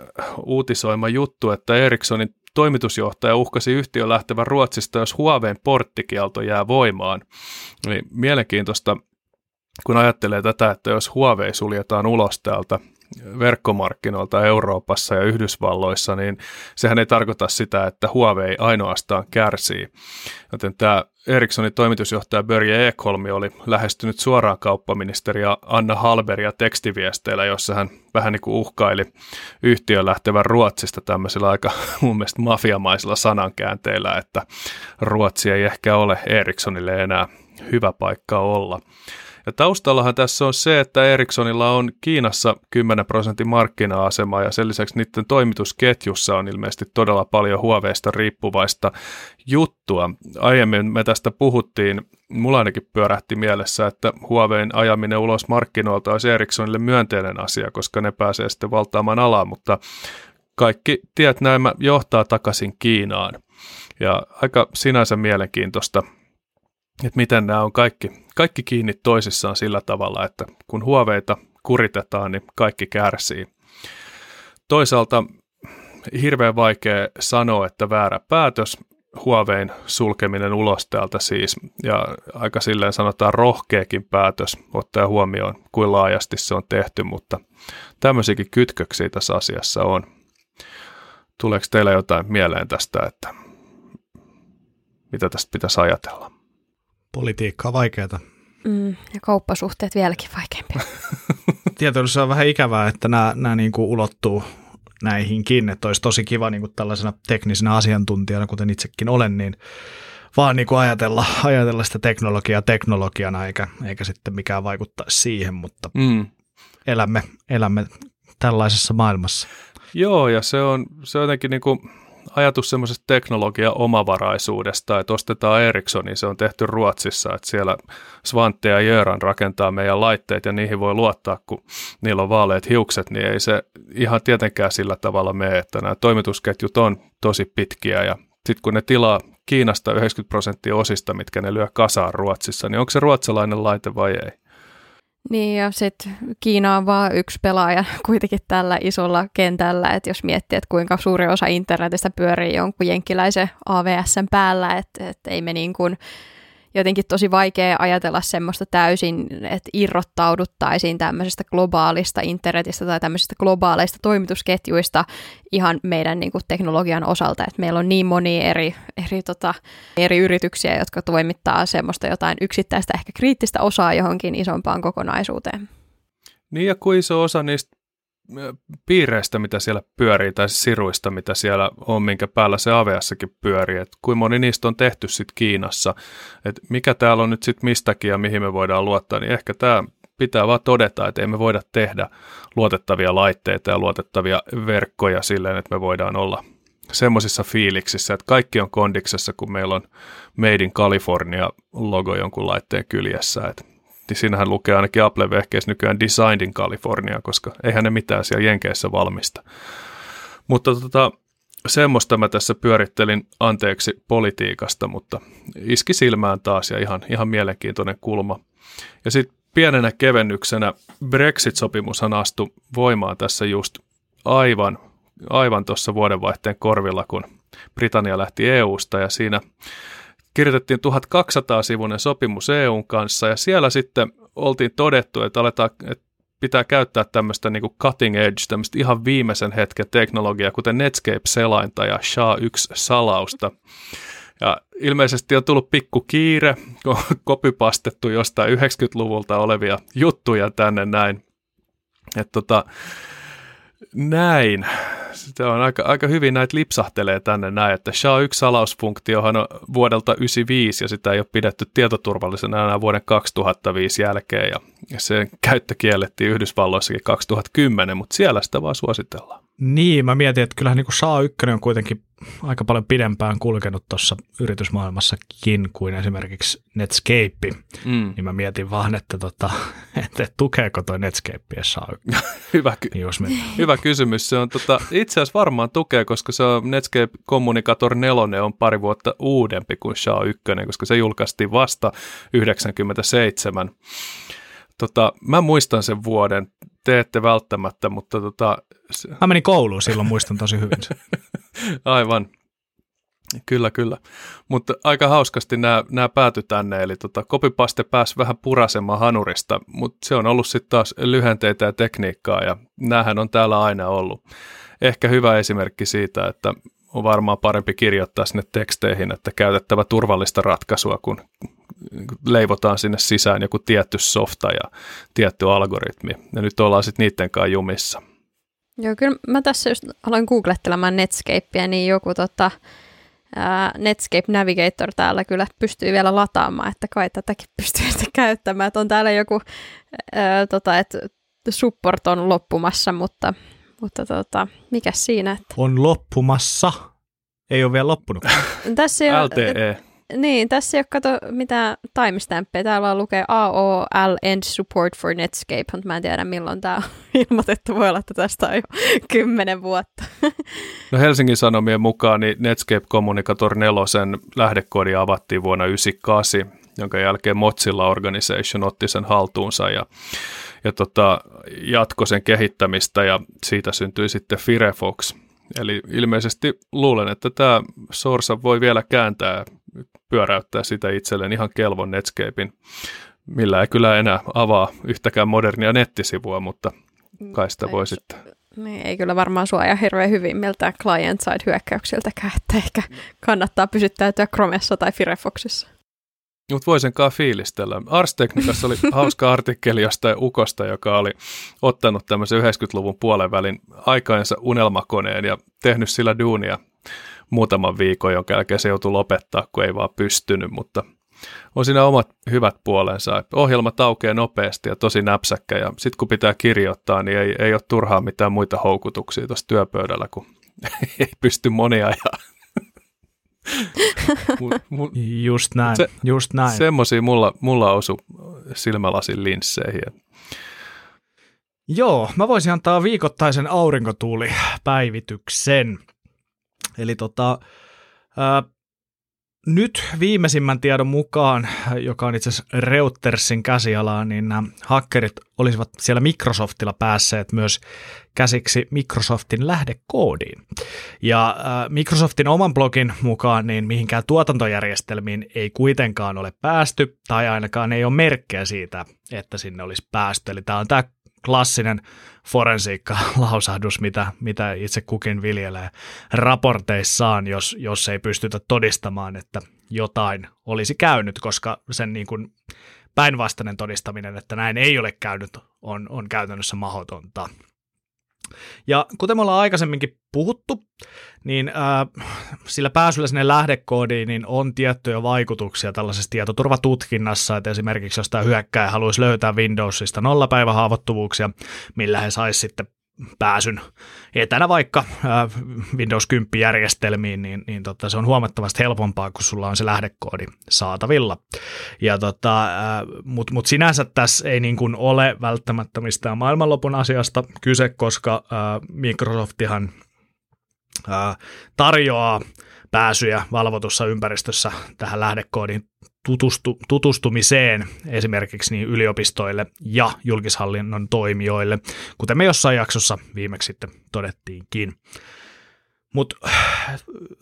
uutisoima juttu, että Ericssonin toimitusjohtaja uhkasi yhtiön lähtevän Ruotsista, jos Huaweiin porttikielto jää voimaan. Eli mielenkiintoista, kun ajattelee tätä, että jos Huawei suljetaan ulos täältä verkkomarkkinoilta Euroopassa ja Yhdysvalloissa, niin sehän ei tarkoita sitä, että Huawei ainoastaan kärsii. Joten tämä Ericssonin toimitusjohtaja Börje Ekholmi oli lähestynyt suoraan kauppaministeriä Anna Halberia tekstiviesteillä, jossa hän vähän niin kuin uhkaili yhtiön lähtevän Ruotsista tämmöisillä aika [laughs] mun mielestä mafiamaisilla sanankäänteillä, että Ruotsi ei ehkä ole Ericssonille enää hyvä paikka olla. Ja taustallahan tässä on se, että Ericssonilla on Kiinassa 10 prosentin markkina-asema ja sen lisäksi niiden toimitusketjussa on ilmeisesti todella paljon huoveista riippuvaista juttua. Aiemmin me tästä puhuttiin, mulla ainakin pyörähti mielessä, että Huaweiin ajaminen ulos markkinoilta olisi Ericssonille myönteinen asia, koska ne pääsee sitten valtaamaan alaa, mutta kaikki tiet näemmä johtaa takaisin Kiinaan. Ja aika sinänsä mielenkiintoista – että miten nämä on kaikki, kaikki kiinni toisissaan sillä tavalla, että kun huoveita kuritetaan, niin kaikki kärsii. Toisaalta hirveän vaikea sanoa, että väärä päätös, Huaweiin sulkeminen ulos täältä siis, ja aika silleen sanotaan rohkeakin päätös, ottaa huomioon, kuin laajasti se on tehty, mutta tämmöisiäkin kytköksiä tässä asiassa on. Tuleeko teille jotain mieleen tästä, että mitä tästä pitäisi ajatella? Politiikka on vaikeaa. Mm, ja kauppasuhteet vieläkin vaikeampia. [laughs] Tietysti on vähän ikävää, että nämä, nämä niin kuin ulottuu näihinkin, että olisi tosi kiva niin kuin tällaisena teknisenä asiantuntijana, kuten itsekin olen, niin vaan niin kuin ajatella, ajatella sitä teknologiaa teknologiana, eikä, eikä sitten mikään vaikuttaisi siihen, mutta mm. elämme, elämme tällaisessa maailmassa. Joo, ja se on, se on jotenkin niin kuin ajatus semmoisesta teknologia-omavaraisuudesta, että ostetaan Ericsson, niin se on tehty Ruotsissa, että siellä Svante ja Jöran rakentaa meidän laitteet ja niihin voi luottaa, kun niillä on vaaleat hiukset, niin ei se ihan tietenkään sillä tavalla mene, että nämä toimitusketjut on tosi pitkiä ja sitten kun ne tilaa Kiinasta 90 prosenttia osista, mitkä ne lyö kasaan Ruotsissa, niin onko se ruotsalainen laite vai ei? Niin ja sitten Kiina on vaan yksi pelaaja [laughs] kuitenkin tällä isolla kentällä, että jos miettii, että kuinka suuri osa internetistä pyörii jonkun jenkkiläisen AVSn päällä, että, että ei me niin kuin jotenkin tosi vaikea ajatella semmoista täysin, että irrottauduttaisiin tämmöisestä globaalista internetistä tai tämmöisistä globaaleista toimitusketjuista ihan meidän niin kuin, teknologian osalta, että meillä on niin moni eri, eri, tota, eri yrityksiä, jotka toimittaa semmoista jotain yksittäistä ehkä kriittistä osaa johonkin isompaan kokonaisuuteen. Niin ja kuin iso osa niistä piireistä, mitä siellä pyörii, tai siruista, mitä siellä on, minkä päällä se AVSkin pyörii, että kuinka moni niistä on tehty sitten Kiinassa, että mikä täällä on nyt sitten mistäkin ja mihin me voidaan luottaa, niin ehkä tämä pitää vaan todeta, että ei me voida tehdä luotettavia laitteita ja luotettavia verkkoja silleen, että me voidaan olla semmoisissa fiiliksissä, että kaikki on kondiksessa, kun meillä on Made in California logo jonkun laitteen kyljessä, että niin siinähän lukee ainakin Apple-vehkeissä nykyään Designed in California, koska eihän ne mitään siellä Jenkeissä valmista. Mutta tota, semmoista mä tässä pyörittelin anteeksi politiikasta, mutta iski silmään taas ja ihan, ihan mielenkiintoinen kulma. Ja sitten pienenä kevennyksenä Brexit-sopimushan astui voimaan tässä just aivan, aivan tuossa vuodenvaihteen korvilla, kun Britannia lähti EUsta ja siinä kirjoitettiin 1200-sivuinen sopimus EUn kanssa ja siellä sitten oltiin todettu, että, aletaan, että pitää käyttää tämmöistä niin cutting edge, tämmöistä ihan viimeisen hetken teknologiaa, kuten Netscape-selainta ja SHA-1-salausta. Ja ilmeisesti on tullut pikku kiire, kun [laughs] kopipastettu jostain 90-luvulta olevia juttuja tänne näin. Että tota, näin. Se on aika, aika hyvin näitä lipsahtelee tänne näin, että SHA-1-salausfunktiohan on vuodelta 1995 ja sitä ei ole pidetty tietoturvallisena enää vuoden 2005 jälkeen ja sen käyttö kiellettiin Yhdysvalloissakin 2010, mutta siellä sitä vaan suositellaan. Niin, mä mietin, että kyllähän niin SHA-1 on kuitenkin aika paljon pidempään kulkenut tuossa yritysmaailmassakin kuin esimerkiksi Netscape, mm. niin mä mietin vaan, että, tota, [laughs] että tukeeko toi Netscape SHA1. [laughs] Hyvä, ky- niin Hyvä kysymys. Se on tota, itse asiassa varmaan tukee, koska se on Netscape Communicator 4 on pari vuotta uudempi kuin SHA1, koska se julkaistiin vasta 97. Tota, mä muistan sen vuoden, te ette välttämättä, mutta tota... Mä menin kouluun silloin, muistan tosi hyvin sen. [laughs] Aivan. Kyllä, kyllä. Mutta aika hauskasti nämä, nämä päätyi tänne, eli tota, kopipaste pääsi vähän purasemaan hanurista, mutta se on ollut sitten taas lyhenteitä ja tekniikkaa, ja näähän on täällä aina ollut. Ehkä hyvä esimerkki siitä, että on varmaan parempi kirjoittaa sinne teksteihin, että käytettävä turvallista ratkaisua, kun leivotaan sinne sisään joku tietty softa ja tietty algoritmi. Ja nyt ollaan sitten niiden kanssa jumissa. Joo, kyllä mä tässä just aloin googlettelemaan Netscapea, niin joku tota, ää, Netscape Navigator täällä kyllä pystyy vielä lataamaan, että kai tätäkin pystyy sitten käyttämään. Että on täällä joku, ää, tota, että support on loppumassa, mutta, mutta tota, mikä siinä? Että... On loppumassa. Ei ole vielä loppunut. Tässä ei LTE. Niin, tässä ei ole kato mitään timestamppeja. Täällä on lukee AOL End Support for Netscape, mutta mä en tiedä milloin tämä on [laughs] ilmoitettu. Voi olla, että tästä on jo [laughs] kymmenen vuotta. No Helsingin Sanomien mukaan niin Netscape Communicator 4 lähdekoodi avattiin vuonna 1998, jonka jälkeen Mozilla Organization otti sen haltuunsa ja, ja tota, jatkoi sen kehittämistä ja siitä syntyi sitten Firefox. Eli ilmeisesti luulen, että tämä Sorsa voi vielä kääntää pyöräyttää sitä itselleen ihan kelvon Netscapein, millä ei kyllä enää avaa yhtäkään modernia nettisivua, mutta kai sitä voi sitten. Niin, ei kyllä varmaan suojaa hirveän hyvin miltä client-side hyökkäyksiltäkään, että ehkä kannattaa pysyttäytyä Chromessa tai Firefoxissa. Mutta voisenkaan fiilistellä. Ars Technicassa oli [laughs] hauska artikkeli jostain Ukosta, joka oli ottanut tämmöisen 90-luvun puolen välin aikaansa unelmakoneen ja tehnyt sillä duunia muutaman viikon, jonka jälkeen se joutui lopettaa, kun ei vaan pystynyt, mutta on siinä omat hyvät puolensa. Ohjelma taukee nopeasti ja tosi näpsäkkä ja sitten kun pitää kirjoittaa, niin ei, ei ole turhaa mitään muita houkutuksia tuossa työpöydällä, kun [laughs] ei pysty monia ja [laughs] just näin, se, just näin. Semmoisia mulla, mulla osu silmälasin linsseihin. Joo, mä voisin antaa viikoittaisen aurinkotuulipäivityksen. Eli tota, ää, nyt viimeisimmän tiedon mukaan, joka on itse asiassa Reutersin käsialaa, niin nämä hakkerit olisivat siellä Microsoftilla päässeet myös käsiksi Microsoftin lähdekoodiin. Ja Microsoftin oman blogin mukaan niin mihinkään tuotantojärjestelmiin ei kuitenkaan ole päästy, tai ainakaan ei ole merkkejä siitä, että sinne olisi päästy. Eli tämä on tämä klassinen forensiikka-lausahdus, [laughs] mitä, mitä itse kukin viljelee raporteissaan, jos, jos ei pystytä todistamaan, että jotain olisi käynyt, koska sen niin kuin päinvastainen todistaminen, että näin ei ole käynyt, on, on käytännössä mahdotonta. Ja kuten me ollaan aikaisemminkin puhuttu, niin äh, sillä pääsyllä sinne lähdekoodiin niin on tiettyjä vaikutuksia tällaisessa tietoturvatutkinnassa, että esimerkiksi jos tämä hyökkäjä haluaisi löytää Windowsista nollapäivähaavoittuvuuksia, millä he saisi sitten pääsyn etänä vaikka Windows 10-järjestelmiin, niin, niin tota, se on huomattavasti helpompaa, kun sulla on se lähdekoodi saatavilla. Ja tota, Mutta mut sinänsä tässä ei niin kuin ole välttämättä mistään maailmanlopun asiasta kyse, koska äh, Microsoftihan tarjoaa pääsyjä valvotussa ympäristössä tähän lähdekoodin tutustu, tutustumiseen esimerkiksi niin yliopistoille ja julkishallinnon toimijoille, kuten me jossain jaksossa viimeksi sitten todettiinkin. Mutta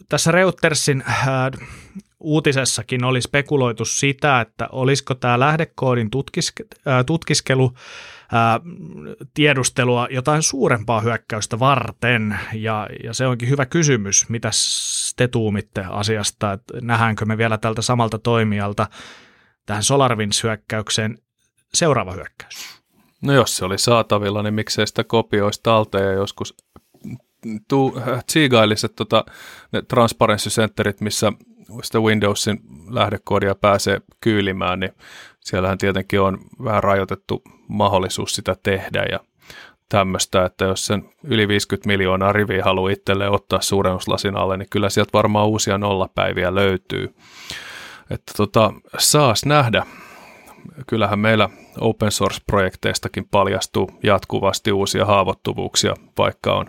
tässä Reutersin äh, uutisessakin oli spekuloitu sitä, että olisiko tämä lähdekoodin tutkiske, äh, tutkiskelu ää, tiedustelua jotain suurempaa hyökkäystä varten, ja, ja se onkin hyvä kysymys, mitä te tuumitte asiasta, että nähdäänkö me vielä tältä samalta toimijalta tähän SolarWinds-hyökkäykseen seuraava hyökkäys? No jos se oli saatavilla, niin miksei sitä kopioisi talteen ja joskus tuu, tsiigailiset tota, ne transparency centerit, missä sitä Windowsin lähdekoodia pääsee kyylimään, niin siellähän tietenkin on vähän rajoitettu mahdollisuus sitä tehdä ja tämmöistä, että jos sen yli 50 miljoonaa riviä haluaa itselleen ottaa suurennuslasin alle, niin kyllä sieltä varmaan uusia nollapäiviä löytyy. Että tota, saas nähdä. Kyllähän meillä open source-projekteistakin paljastuu jatkuvasti uusia haavoittuvuuksia, vaikka on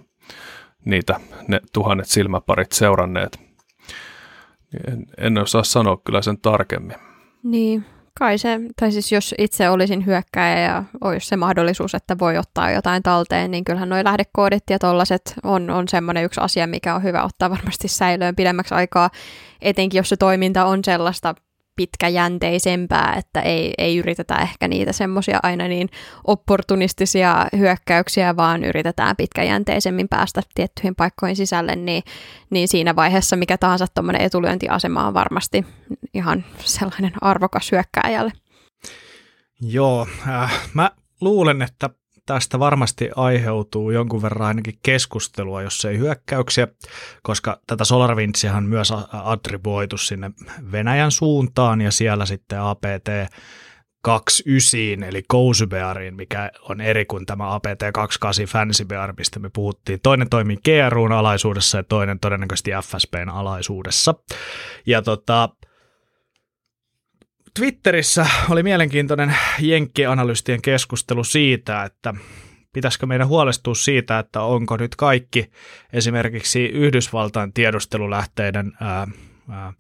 niitä ne tuhannet silmäparit seuranneet. En, en osaa sanoa kyllä sen tarkemmin. Niin, kai se, tai siis jos itse olisin hyökkäjä ja olisi se mahdollisuus, että voi ottaa jotain talteen, niin kyllähän nuo lähdekoodit ja tollaset on, on semmoinen yksi asia, mikä on hyvä ottaa varmasti säilöön pidemmäksi aikaa, etenkin jos se toiminta on sellaista pitkäjänteisempää, että ei, ei yritetä ehkä niitä semmoisia aina niin opportunistisia hyökkäyksiä, vaan yritetään pitkäjänteisemmin päästä tiettyihin paikkoihin sisälle, niin, niin siinä vaiheessa mikä tahansa tuommoinen etulyöntiasema on varmasti ihan sellainen arvokas hyökkääjälle. Joo, äh, mä luulen, että tästä varmasti aiheutuu jonkun verran ainakin keskustelua, jos ei hyökkäyksiä, koska tätä SolarWindsia on myös attribuoitu sinne Venäjän suuntaan ja siellä sitten APT 29 eli Kousubeariin, mikä on eri kuin tämä APT 28 Fancy Bear, mistä me puhuttiin. Toinen toimii GRUn alaisuudessa ja toinen todennäköisesti FSPn alaisuudessa. Ja tota, Twitterissä oli mielenkiintoinen jenkkianalystien keskustelu siitä, että pitäisikö meidän huolestua siitä, että onko nyt kaikki esimerkiksi Yhdysvaltain tiedustelulähteiden ää, ää,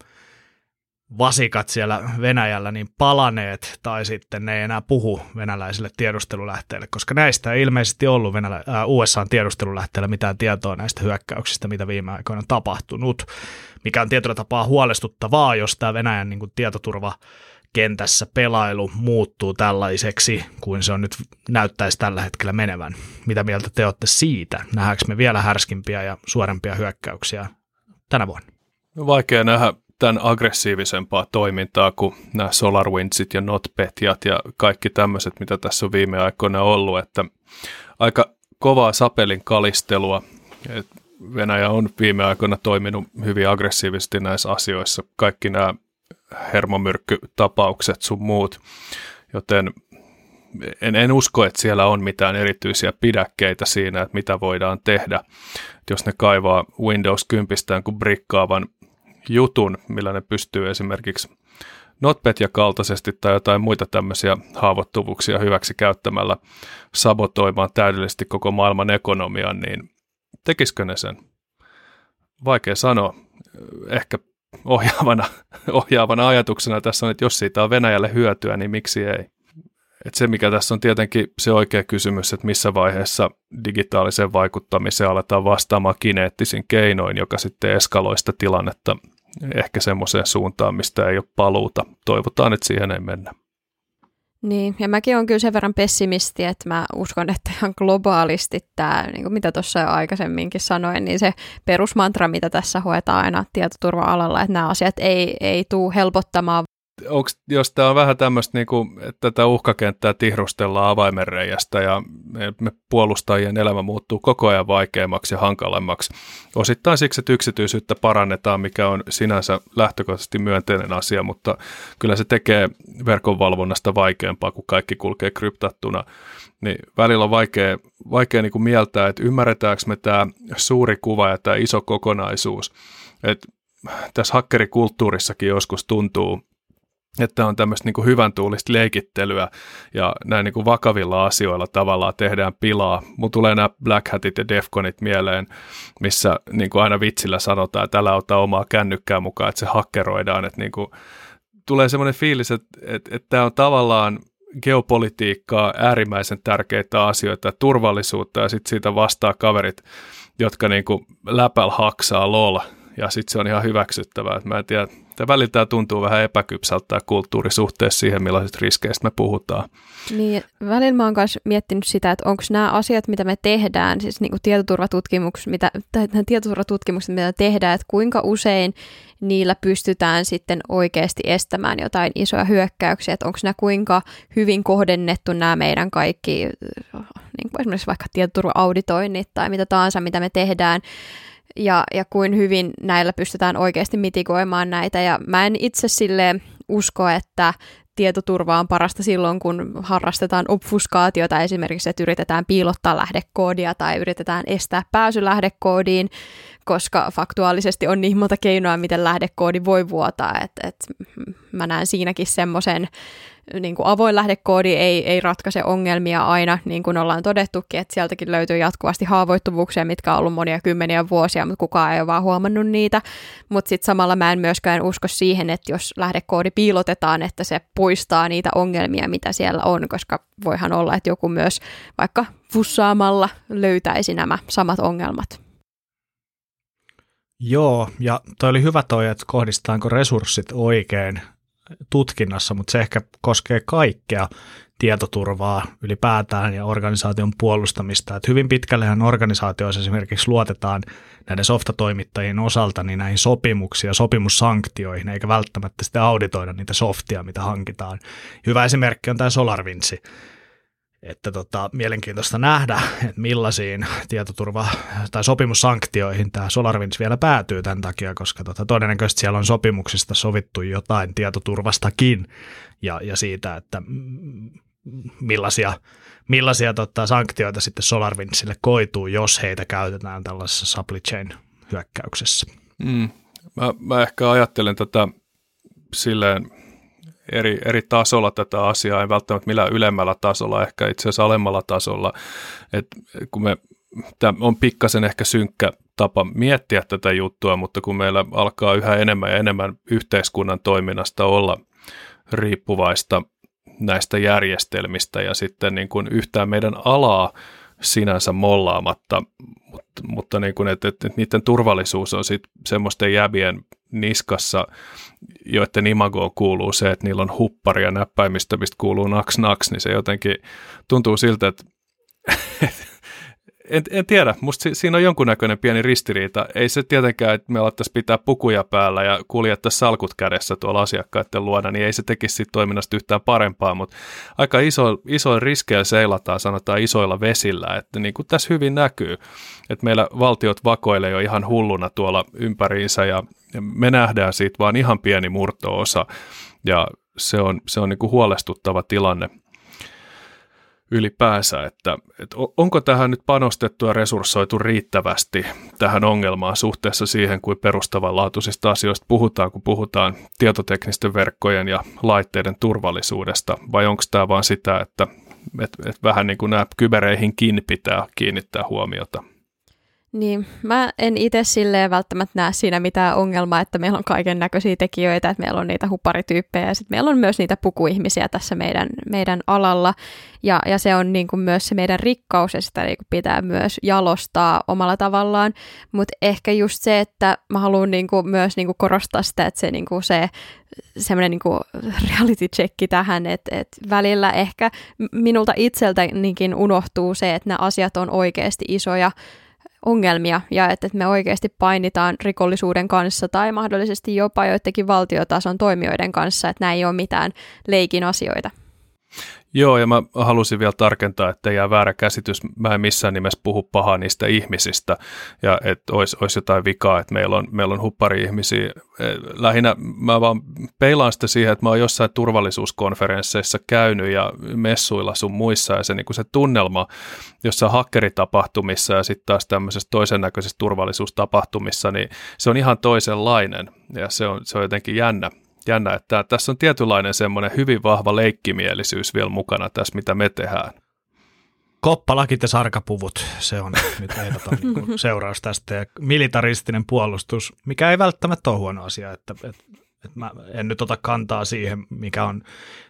vasikat siellä Venäjällä niin palaneet tai sitten ne ei enää puhu venäläisille tiedustelulähteille, koska näistä ei ilmeisesti ollut Venälä, ää, USAn tiedustelulähteillä mitään tietoa näistä hyökkäyksistä, mitä viime aikoina on tapahtunut, mikä on tietyllä tapaa huolestuttavaa, jos tämä Venäjän niin kuin, tietoturva kentässä pelailu muuttuu tällaiseksi, kuin se on nyt näyttäisi tällä hetkellä menevän. Mitä mieltä te olette siitä? Nähdäänkö me vielä härskimpiä ja suorempia hyökkäyksiä tänä vuonna? Vaikea nähdä tämän aggressiivisempaa toimintaa kuin nämä SolarWindsit ja NotPetjat ja kaikki tämmöiset, mitä tässä on viime aikoina ollut, että aika kovaa sapelin kalistelua. Venäjä on viime aikoina toiminut hyvin aggressiivisesti näissä asioissa. Kaikki nämä hermomyrkkytapaukset sun muut, joten en, en usko, että siellä on mitään erityisiä pidäkkeitä siinä, että mitä voidaan tehdä. Jos ne kaivaa Windows 10 kuin brikkaavan jutun, millä ne pystyy esimerkiksi Notpetja kaltaisesti tai jotain muita tämmöisiä haavoittuvuuksia hyväksi käyttämällä sabotoimaan täydellisesti koko maailman ekonomian, niin tekisikö ne sen? Vaikea sanoa. Ehkä ohjaavana, ohjaavana ajatuksena tässä on, että jos siitä on Venäjälle hyötyä, niin miksi ei? Et se, mikä tässä on tietenkin se oikea kysymys, että missä vaiheessa digitaaliseen vaikuttamiseen aletaan vastaamaan kineettisin keinoin, joka sitten eskaloi sitä tilannetta ehkä semmoiseen suuntaan, mistä ei ole paluuta. Toivotaan, että siihen ei mennä. Niin, ja mäkin olen kyllä sen verran pessimisti, että mä uskon, että ihan globaalisti tämä, niin kuin mitä tuossa jo aikaisemminkin sanoin, niin se perusmantra, mitä tässä hoetaan aina tietoturva-alalla, että nämä asiat ei, ei tule helpottamaan onko, jos tämä on vähän tämmöistä, niin kuin, että tätä uhkakenttää tihrustellaan avaimenreijästä ja me, me puolustajien elämä muuttuu koko ajan vaikeammaksi ja hankalammaksi. Osittain siksi, että yksityisyyttä parannetaan, mikä on sinänsä lähtökohtaisesti myönteinen asia, mutta kyllä se tekee verkonvalvonnasta vaikeampaa, kun kaikki kulkee kryptattuna. Niin välillä on vaikea, vaikea niin kuin mieltää, että ymmärretäänkö me tämä suuri kuva ja tämä iso kokonaisuus. Että tässä hakkerikulttuurissakin joskus tuntuu, että on tämmöistä niin hyvän tuulista leikittelyä ja näin niin vakavilla asioilla tavallaan tehdään pilaa. Mun tulee nämä Black Hatit ja Defconit mieleen, missä niin kuin aina vitsillä sanotaan, että älä ota omaa kännykkää mukaan, että se hakkeroidaan. Että niin kuin, tulee semmoinen fiilis, että, että, että tämä on tavallaan geopolitiikkaa, äärimmäisen tärkeitä asioita, turvallisuutta ja sitten siitä vastaa kaverit, jotka niin kuin läpäl haksaa lol ja sitten se on ihan hyväksyttävää. Mä en tiedä, Tämä välillä tämä tuntuu vähän epäkypsältä tämä kulttuuri suhteessa siihen, millaisista riskeistä me puhutaan. Niin, välillä mä oon myös miettinyt sitä, että onko nämä asiat, mitä me tehdään, siis niin tietoturvatutkimukset, mitä, tai tietoturvatutkimukset, mitä tehdään, että kuinka usein niillä pystytään sitten oikeasti estämään jotain isoja hyökkäyksiä, että onko nämä kuinka hyvin kohdennettu nämä meidän kaikki, niin kuin esimerkiksi vaikka tietoturva-auditoinnit tai mitä tahansa, mitä me tehdään, ja, ja kuin hyvin näillä pystytään oikeasti mitikoimaan näitä. Ja mä en itse sille usko, että tietoturva on parasta silloin, kun harrastetaan obfuskaatiota esimerkiksi, että yritetään piilottaa lähdekoodia tai yritetään estää pääsy lähdekoodiin, koska faktuaalisesti on niin monta keinoa, miten lähdekoodi voi vuotaa, että et mä näen siinäkin semmoisen niin kuin avoin lähdekoodi ei, ei ratkaise ongelmia aina, niin kuin ollaan todettukin, että sieltäkin löytyy jatkuvasti haavoittuvuuksia, mitkä on ollut monia kymmeniä vuosia, mutta kukaan ei ole vaan huomannut niitä. Mutta sitten samalla mä en myöskään usko siihen, että jos lähdekoodi piilotetaan, että se poistaa niitä ongelmia, mitä siellä on, koska voihan olla, että joku myös vaikka fussaamalla löytäisi nämä samat ongelmat. Joo, ja toi oli hyvä toi, että kohdistetaanko resurssit oikein tutkinnassa, mutta se ehkä koskee kaikkea tietoturvaa ylipäätään ja organisaation puolustamista. Että hyvin pitkällehän organisaatioissa esimerkiksi luotetaan näiden softatoimittajien osalta niin näihin sopimuksiin ja sopimussanktioihin, eikä välttämättä sitten auditoida niitä softia, mitä hankitaan. Hyvä esimerkki on tämä SolarWinds, että tota, mielenkiintoista nähdä, että millaisiin tietoturva- tai sopimussanktioihin tämä SolarWinds vielä päätyy tämän takia, koska tota, todennäköisesti siellä on sopimuksista sovittu jotain tietoturvastakin ja, ja siitä, että millaisia, millaisia tota, sanktioita sitten SolarWindsille koituu, jos heitä käytetään tällaisessa supply chain hyökkäyksessä. Mm. Mä, mä ehkä ajattelen tätä silleen eri, eri tasolla tätä asiaa, ei välttämättä millään ylemmällä tasolla, ehkä itse asiassa alemmalla tasolla. Et kun me, tämä on pikkasen ehkä synkkä tapa miettiä tätä juttua, mutta kun meillä alkaa yhä enemmän ja enemmän yhteiskunnan toiminnasta olla riippuvaista näistä järjestelmistä ja sitten niin kuin yhtään meidän alaa sinänsä mollaamatta, mutta, mutta niin kuin, että, että niiden turvallisuus on sitten semmoisten jäbien niskassa, joiden imagoon kuuluu se, että niillä on huppari ja näppäimistä, mistä kuuluu naks naks, niin se jotenkin tuntuu siltä, että [laughs] en, en tiedä, musta siinä on jonkunnäköinen pieni ristiriita. Ei se tietenkään, että me alettaisiin pitää pukuja päällä ja kuljettaisiin salkut kädessä tuolla asiakkaiden luona, niin ei se tekisi siitä toiminnasta yhtään parempaa, mutta aika iso, iso riskejä seilataan, sanotaan isoilla vesillä, että niin kuin tässä hyvin näkyy, että meillä valtiot vakoilee jo ihan hulluna tuolla ympäriinsä ja me nähdään siitä vaan ihan pieni murto-osa. Ja se on, se on niin kuin huolestuttava tilanne ylipäänsä, että, että onko tähän nyt panostettu ja resurssoitu riittävästi tähän ongelmaan suhteessa siihen, kuin perustavanlaatuisista asioista puhutaan, kun puhutaan tietoteknisten verkkojen ja laitteiden turvallisuudesta, vai onko tämä vain sitä, että, että, että vähän niin kuin nämä kybereihinkin pitää kiinnittää huomiota? Niin, mä en itse silleen välttämättä näe siinä mitään ongelmaa, että meillä on kaiken näköisiä tekijöitä, että meillä on niitä huparityyppejä ja sitten meillä on myös niitä pukuihmisiä tässä meidän, meidän alalla. Ja, ja se on niin kuin myös se meidän rikkaus ja sitä niin kuin pitää myös jalostaa omalla tavallaan. Mutta ehkä just se, että mä haluan niin kuin myös niin kuin korostaa sitä, että se, niin kuin se semmoinen niin reality checki tähän, että, että välillä ehkä minulta itseltänikin unohtuu se, että nämä asiat on oikeasti isoja ongelmia ja että, me oikeasti painitaan rikollisuuden kanssa tai mahdollisesti jopa joidenkin valtiotason toimijoiden kanssa, että nämä ei ole mitään leikin asioita. Joo, ja mä halusin vielä tarkentaa, että jää väärä käsitys. Mä en missään nimessä puhu pahaa niistä ihmisistä, ja että olisi, olisi jotain vikaa, että meillä on, meillä on huppari-ihmisiä. Eh, lähinnä mä vaan peilaan sitä siihen, että mä oon jossain turvallisuuskonferensseissa käynyt ja messuilla sun muissa, ja se, niin se tunnelma jossain hakkeritapahtumissa ja sitten taas tämmöisessä toisen näköisessä turvallisuustapahtumissa, niin se on ihan toisenlainen, ja se on, se on jotenkin jännä jännä, että tässä on tietynlainen semmoinen hyvin vahva leikkimielisyys vielä mukana tässä, mitä me tehdään. Koppalakit ja sarkapuvut, se on nyt [laughs] ehdoton niin seuraus tästä. Ja militaristinen puolustus, mikä ei välttämättä ole huono asia, että, että, että mä en nyt ota kantaa siihen, mikä on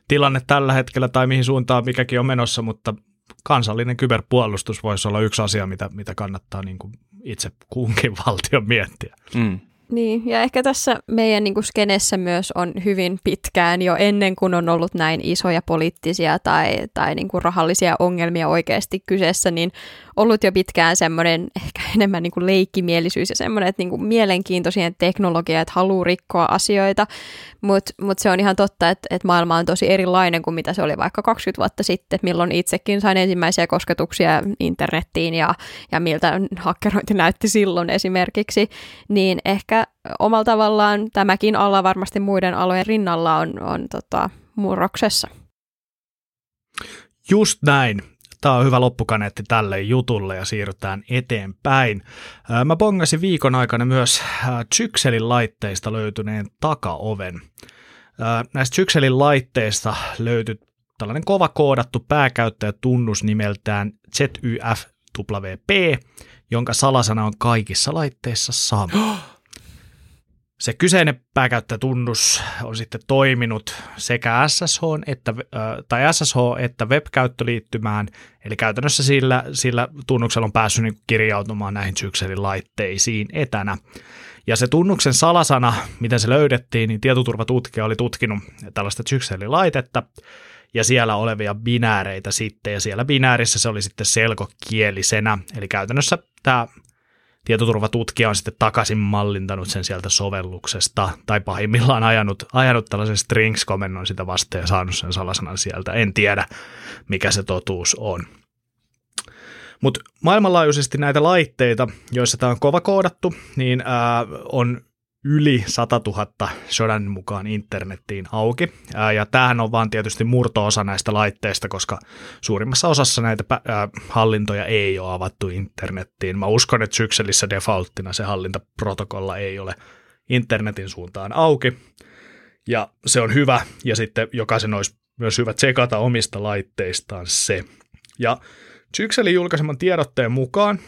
tilanne tällä hetkellä tai mihin suuntaan mikäkin on menossa, mutta kansallinen kyberpuolustus voisi olla yksi asia, mitä, mitä kannattaa niin kuin itse kunkin valtion miettiä. Mm. Niin, ja ehkä tässä meidän niin kuin skenessä myös on hyvin pitkään jo ennen kuin on ollut näin isoja poliittisia tai, tai niin kuin rahallisia ongelmia oikeasti kyseessä, niin ollut jo pitkään semmoinen [laughs] ehkä enemmän niin kuin leikkimielisyys ja semmoinen, että niin kuin mielenkiintoisia teknologia, että haluaa rikkoa asioita, mutta mut se on ihan totta, että, että maailma on tosi erilainen kuin mitä se oli vaikka 20 vuotta sitten, milloin itsekin sain ensimmäisiä kosketuksia internettiin ja, ja miltä hakkerointi näytti silloin esimerkiksi, niin ehkä omalla tavallaan tämäkin alla varmasti muiden alojen rinnalla on, on tota, murroksessa. Just näin. Tämä on hyvä loppukaneetti tälle jutulle ja siirrytään eteenpäin. Mä bongasin viikon aikana myös Zyxelin laitteista löytyneen takaoven. Näistä Zyxelin laitteista löytyi tällainen kova koodattu pääkäyttäjätunnus nimeltään ZYFWP, jonka salasana on kaikissa laitteissa sama. [gasps] Se kyseinen pääkäyttäjätunnus on sitten toiminut sekä SSH että, tai SSH että web-käyttöliittymään, eli käytännössä sillä, sillä tunnuksella on päässyt niin kirjautumaan näihin sykselin laitteisiin etänä. Ja se tunnuksen salasana, miten se löydettiin, niin tietoturvatutkija oli tutkinut tällaista laitetta ja siellä olevia binääreitä sitten, ja siellä binäärissä se oli sitten selkokielisenä, eli käytännössä tämä tietoturvatutkija on sitten takaisin mallintanut sen sieltä sovelluksesta, tai pahimmillaan ajanut, ajanut tällaisen strings-komennon sitä vastaan ja saanut sen salasanan sieltä. En tiedä, mikä se totuus on. Mutta maailmanlaajuisesti näitä laitteita, joissa tämä on kova koodattu, niin ää, on yli 100 000 sodan mukaan internettiin auki. Ja tämähän on vaan tietysti murto-osa näistä laitteista, koska suurimmassa osassa näitä hallintoja ei ole avattu internettiin. Mä uskon, että sykselissä defaulttina se hallintaprotokolla ei ole internetin suuntaan auki. Ja se on hyvä, ja sitten jokaisen olisi myös hyvä tsekata omista laitteistaan se. Ja Sykselin julkaiseman tiedotteen mukaan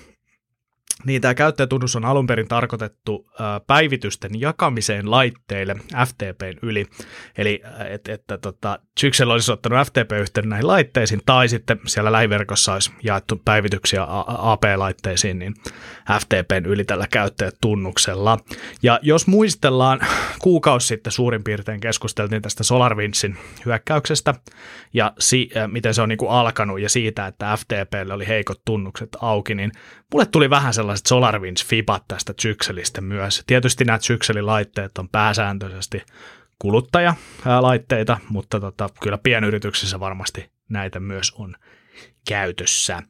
niin tämä käyttäjätunnus on alun perin tarkoitettu päivitysten jakamiseen laitteille FTPn yli. Eli että et, tota, Zyxel olisi ottanut FTP-yhteyden näihin laitteisiin, tai sitten siellä lähiverkossa olisi jaettu päivityksiä AP-laitteisiin, niin FTPn yli tällä käyttäjätunnuksella. Ja jos muistellaan, [sniffs] kuukausi sitten suurin piirtein keskusteltiin tästä SolarWindsin hyökkäyksestä, ja si- miten se on niin kuin alkanut, ja siitä, että FTPlle oli heikot tunnukset auki, niin mulle tuli vähän sellaiset SolarWinds-fipat tästä Zyxelistä myös. Tietysti nämä Zyxelin laitteet on pääsääntöisesti kuluttajalaitteita, mutta tota, kyllä pienyrityksissä varmasti näitä myös on käytössä.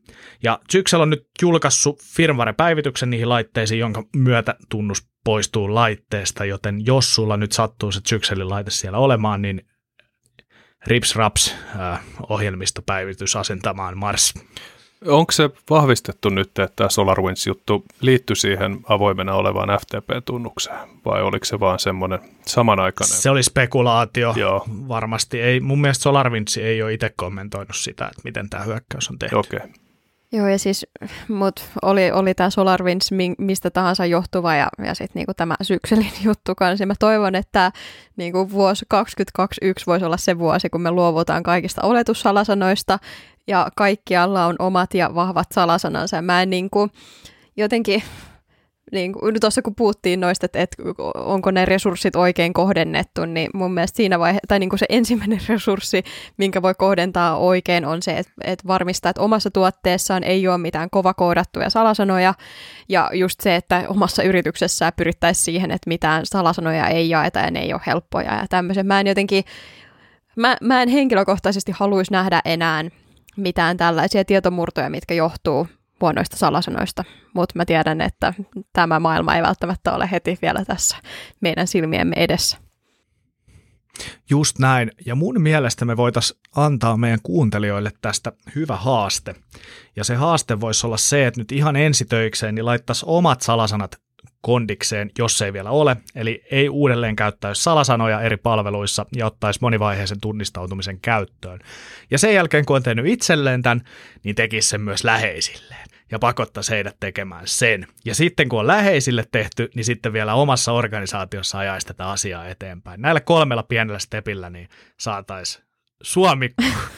Ja Zyxel on nyt julkaissut firmware-päivityksen niihin laitteisiin, jonka myötä tunnus poistuu laitteesta, joten jos sulla nyt sattuu se Zyxelin laite siellä olemaan, niin rips raps äh, ohjelmistopäivitys asentamaan Mars. Onko se vahvistettu nyt, että tämä SolarWinds-juttu liittyy siihen avoimena olevaan FTP-tunnukseen, vai oliko se vaan semmoinen samanaikainen? Se oli spekulaatio Joo. varmasti. Ei, mun mielestä SolarWinds ei ole itse kommentoinut sitä, että miten tämä hyökkäys on tehty. Okei. Okay. Joo, ja siis mut oli, oli tämä SolarWinds mistä tahansa johtuva ja, ja sitten niinku tämä sykselin [laughs] juttu kanssa. Mä toivon, että niinku vuosi 2021 voisi olla se vuosi, kun me luovutaan kaikista oletussalasanoista ja kaikkialla on omat ja vahvat salasanansa. Mä en niin kuin, jotenkin, niin kuin, tuossa kun puhuttiin noista, että, että onko ne resurssit oikein kohdennettu, niin mun mielestä siinä vaihe, tai niin kuin se ensimmäinen [laughs] resurssi, minkä voi kohdentaa oikein, on se, että, että varmistaa, että omassa tuotteessaan ei ole mitään kovakoodattuja salasanoja, ja just se, että omassa yrityksessä pyrittäisiin siihen, että mitään salasanoja ei jaeta ja ne ei ole helppoja ja tämmöisen. Mä en jotenkin, mä, mä en henkilökohtaisesti haluaisi nähdä enää mitään tällaisia tietomurtoja, mitkä johtuu huonoista salasanoista, mutta mä tiedän, että tämä maailma ei välttämättä ole heti vielä tässä meidän silmiemme edessä. Just näin, ja mun mielestä me voitaisiin antaa meidän kuuntelijoille tästä hyvä haaste. Ja se haaste voisi olla se, että nyt ihan ensitöikseen niin laittaisi omat salasanat kondikseen, jos ei vielä ole, eli ei uudelleen käyttäisi salasanoja eri palveluissa ja ottaisi monivaiheisen tunnistautumisen käyttöön. Ja sen jälkeen, kun on tehnyt itselleen tämän, niin tekisi sen myös läheisilleen ja pakottaisi heidät tekemään sen. Ja sitten kun on läheisille tehty, niin sitten vielä omassa organisaatiossa ajaisi tätä asiaa eteenpäin. Näillä kolmella pienellä stepillä niin saataisiin Suomi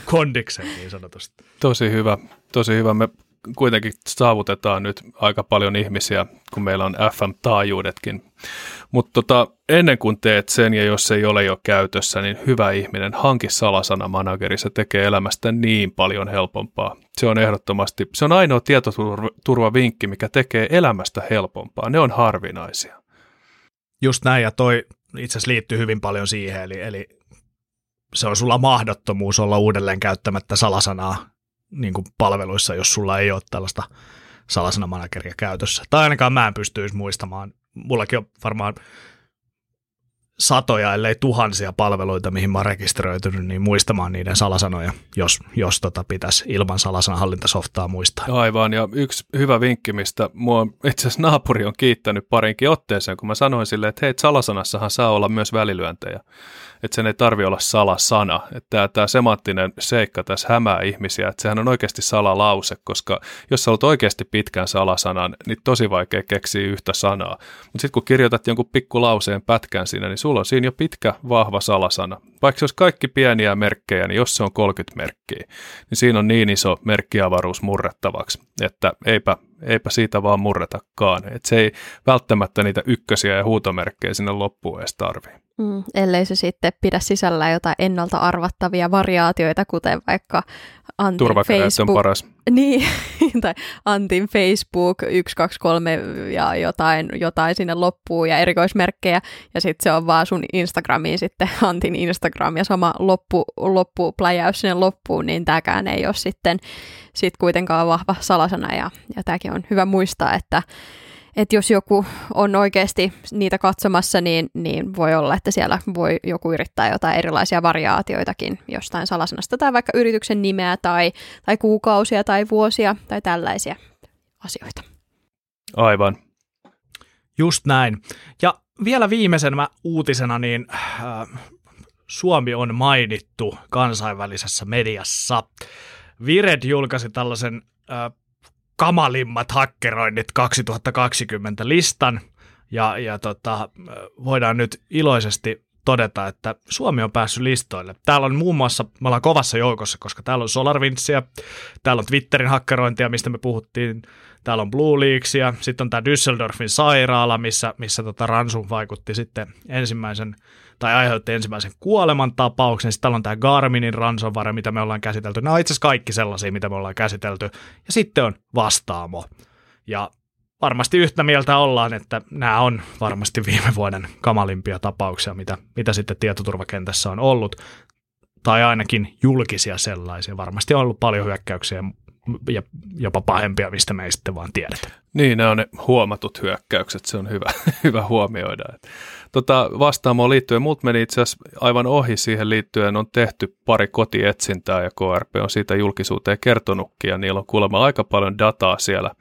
kondiksen niin sanotusti. Tosi hyvä, tosi hyvä. Me kuitenkin saavutetaan nyt aika paljon ihmisiä, kun meillä on FM-taajuudetkin. Mutta tota, ennen kuin teet sen, ja jos se ei ole jo käytössä, niin hyvä ihminen, hanki salasanamanageri, se tekee elämästä niin paljon helpompaa. Se on ehdottomasti, se on ainoa tietoturvavinkki, mikä tekee elämästä helpompaa. Ne on harvinaisia. Just näin, ja toi itse asiassa liittyy hyvin paljon siihen, eli, eli se on sulla mahdottomuus olla uudelleen käyttämättä salasanaa niin kuin palveluissa, jos sulla ei ole tällaista salasanamanageria käytössä. Tai ainakaan mä en pystyisi muistamaan. Mullakin on varmaan satoja, ellei tuhansia palveluita, mihin mä oon rekisteröitynyt, niin muistamaan niiden salasanoja, jos, jos tota pitäisi ilman salasanahallintasoftaa muistaa. Aivan, ja yksi hyvä vinkki, mistä mua itse asiassa naapuri on kiittänyt parinkin otteeseen, kun mä sanoin sille, että hei, salasanassahan saa olla myös välilyöntejä että sen ei tarvi olla salasana. Että tämä semanttinen seikka tässä hämää ihmisiä, että sehän on oikeasti salalause, koska jos sä olet oikeasti pitkän salasanan, niin tosi vaikea keksiä yhtä sanaa. Mutta sitten kun kirjoitat jonkun pikkulauseen pätkän siinä, niin sulla on siinä jo pitkä, vahva salasana. Vaikka se olisi kaikki pieniä merkkejä, niin jos se on 30 merkkiä, niin siinä on niin iso merkkiavaruus murrettavaksi, että eipä, eipä siitä vaan murretakaan. Että se ei välttämättä niitä ykkösiä ja huutomerkkejä sinne loppuun edes tarvii. Mm, ellei se sitten pidä sisällä jotain ennalta arvattavia variaatioita, kuten vaikka Antin Facebook. on paras. [laughs] Niin, tai Antin Facebook 123 ja jotain, jotain sinne loppuun ja erikoismerkkejä, ja sitten se on vaan sun Instagramiin sitten [laughs] Antin Instagram ja sama loppu, loppupläjäys sinne loppuun, niin tämäkään ei ole sitten sit kuitenkaan vahva salasana, ja, ja tämäkin on hyvä muistaa, että että jos joku on oikeasti niitä katsomassa, niin, niin voi olla, että siellä voi joku yrittää jotain erilaisia variaatioitakin jostain salasanasta tai vaikka yrityksen nimeä tai, tai kuukausia tai vuosia tai tällaisia asioita. Aivan. Just näin. Ja vielä viimeisenä uutisena, niin äh, Suomi on mainittu kansainvälisessä mediassa. Vired julkaisi tällaisen äh, kamalimmat hakkeroinnit 2020 listan. Ja, ja tota, voidaan nyt iloisesti todeta, että Suomi on päässyt listoille. Täällä on muun muassa, me ollaan kovassa joukossa, koska täällä on SolarWindsia, täällä on Twitterin hakkerointia, mistä me puhuttiin, täällä on Blue Leaksia, sitten on tämä Düsseldorfin sairaala, missä, missä tota Ransu vaikutti sitten ensimmäisen tai aiheutti ensimmäisen kuolemantapauksen. Sitten täällä on tämä Garminin ransomware, mitä me ollaan käsitelty. Nämä on itse asiassa kaikki sellaisia, mitä me ollaan käsitelty. Ja sitten on vastaamo. Ja varmasti yhtä mieltä ollaan, että nämä on varmasti viime vuoden kamalimpia tapauksia, mitä, mitä sitten tietoturvakentässä on ollut. Tai ainakin julkisia sellaisia. Varmasti on ollut paljon hyökkäyksiä ja jopa pahempia, mistä me ei sitten vaan tiedetä. Niin, nämä on ne huomatut hyökkäykset, se on hyvä, [laughs] hyvä huomioida. Tota, vastaamoon liittyen, muut meni itse asiassa aivan ohi siihen liittyen, on tehty pari kotietsintää ja KRP on siitä julkisuuteen kertonutkin ja niillä on kuulemma aika paljon dataa siellä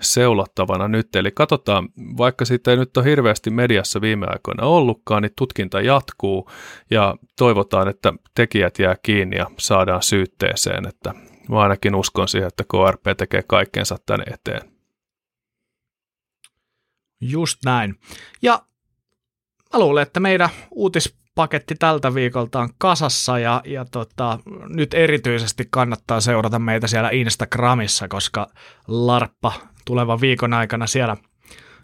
seulottavana nyt. Eli katsotaan, vaikka siitä ei nyt ole hirveästi mediassa viime aikoina ollutkaan, niin tutkinta jatkuu ja toivotaan, että tekijät jää kiinni ja saadaan syytteeseen, että Mä ainakin uskon siihen, että KRP tekee kaikkensa tänne eteen. Just näin. Ja mä luulen, että meidän uutispaketti tältä viikolta on kasassa ja, ja tota, nyt erityisesti kannattaa seurata meitä siellä Instagramissa, koska Larppa tulevan viikon aikana siellä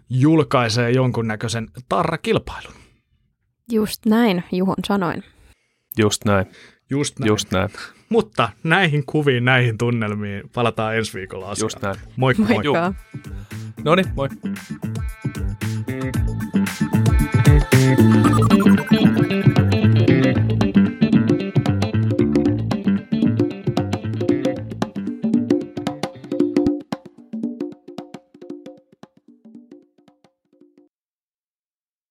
julkaisee jonkunnäköisen tarrakilpailun. Just näin, Juhon sanoin. Just näin. Just näin. Just näin. Mutta näihin kuviin, näihin tunnelmiin palataan ensi viikolla asiaan. Just näin. Moikka. Moikka. No niin, moi. Thank you.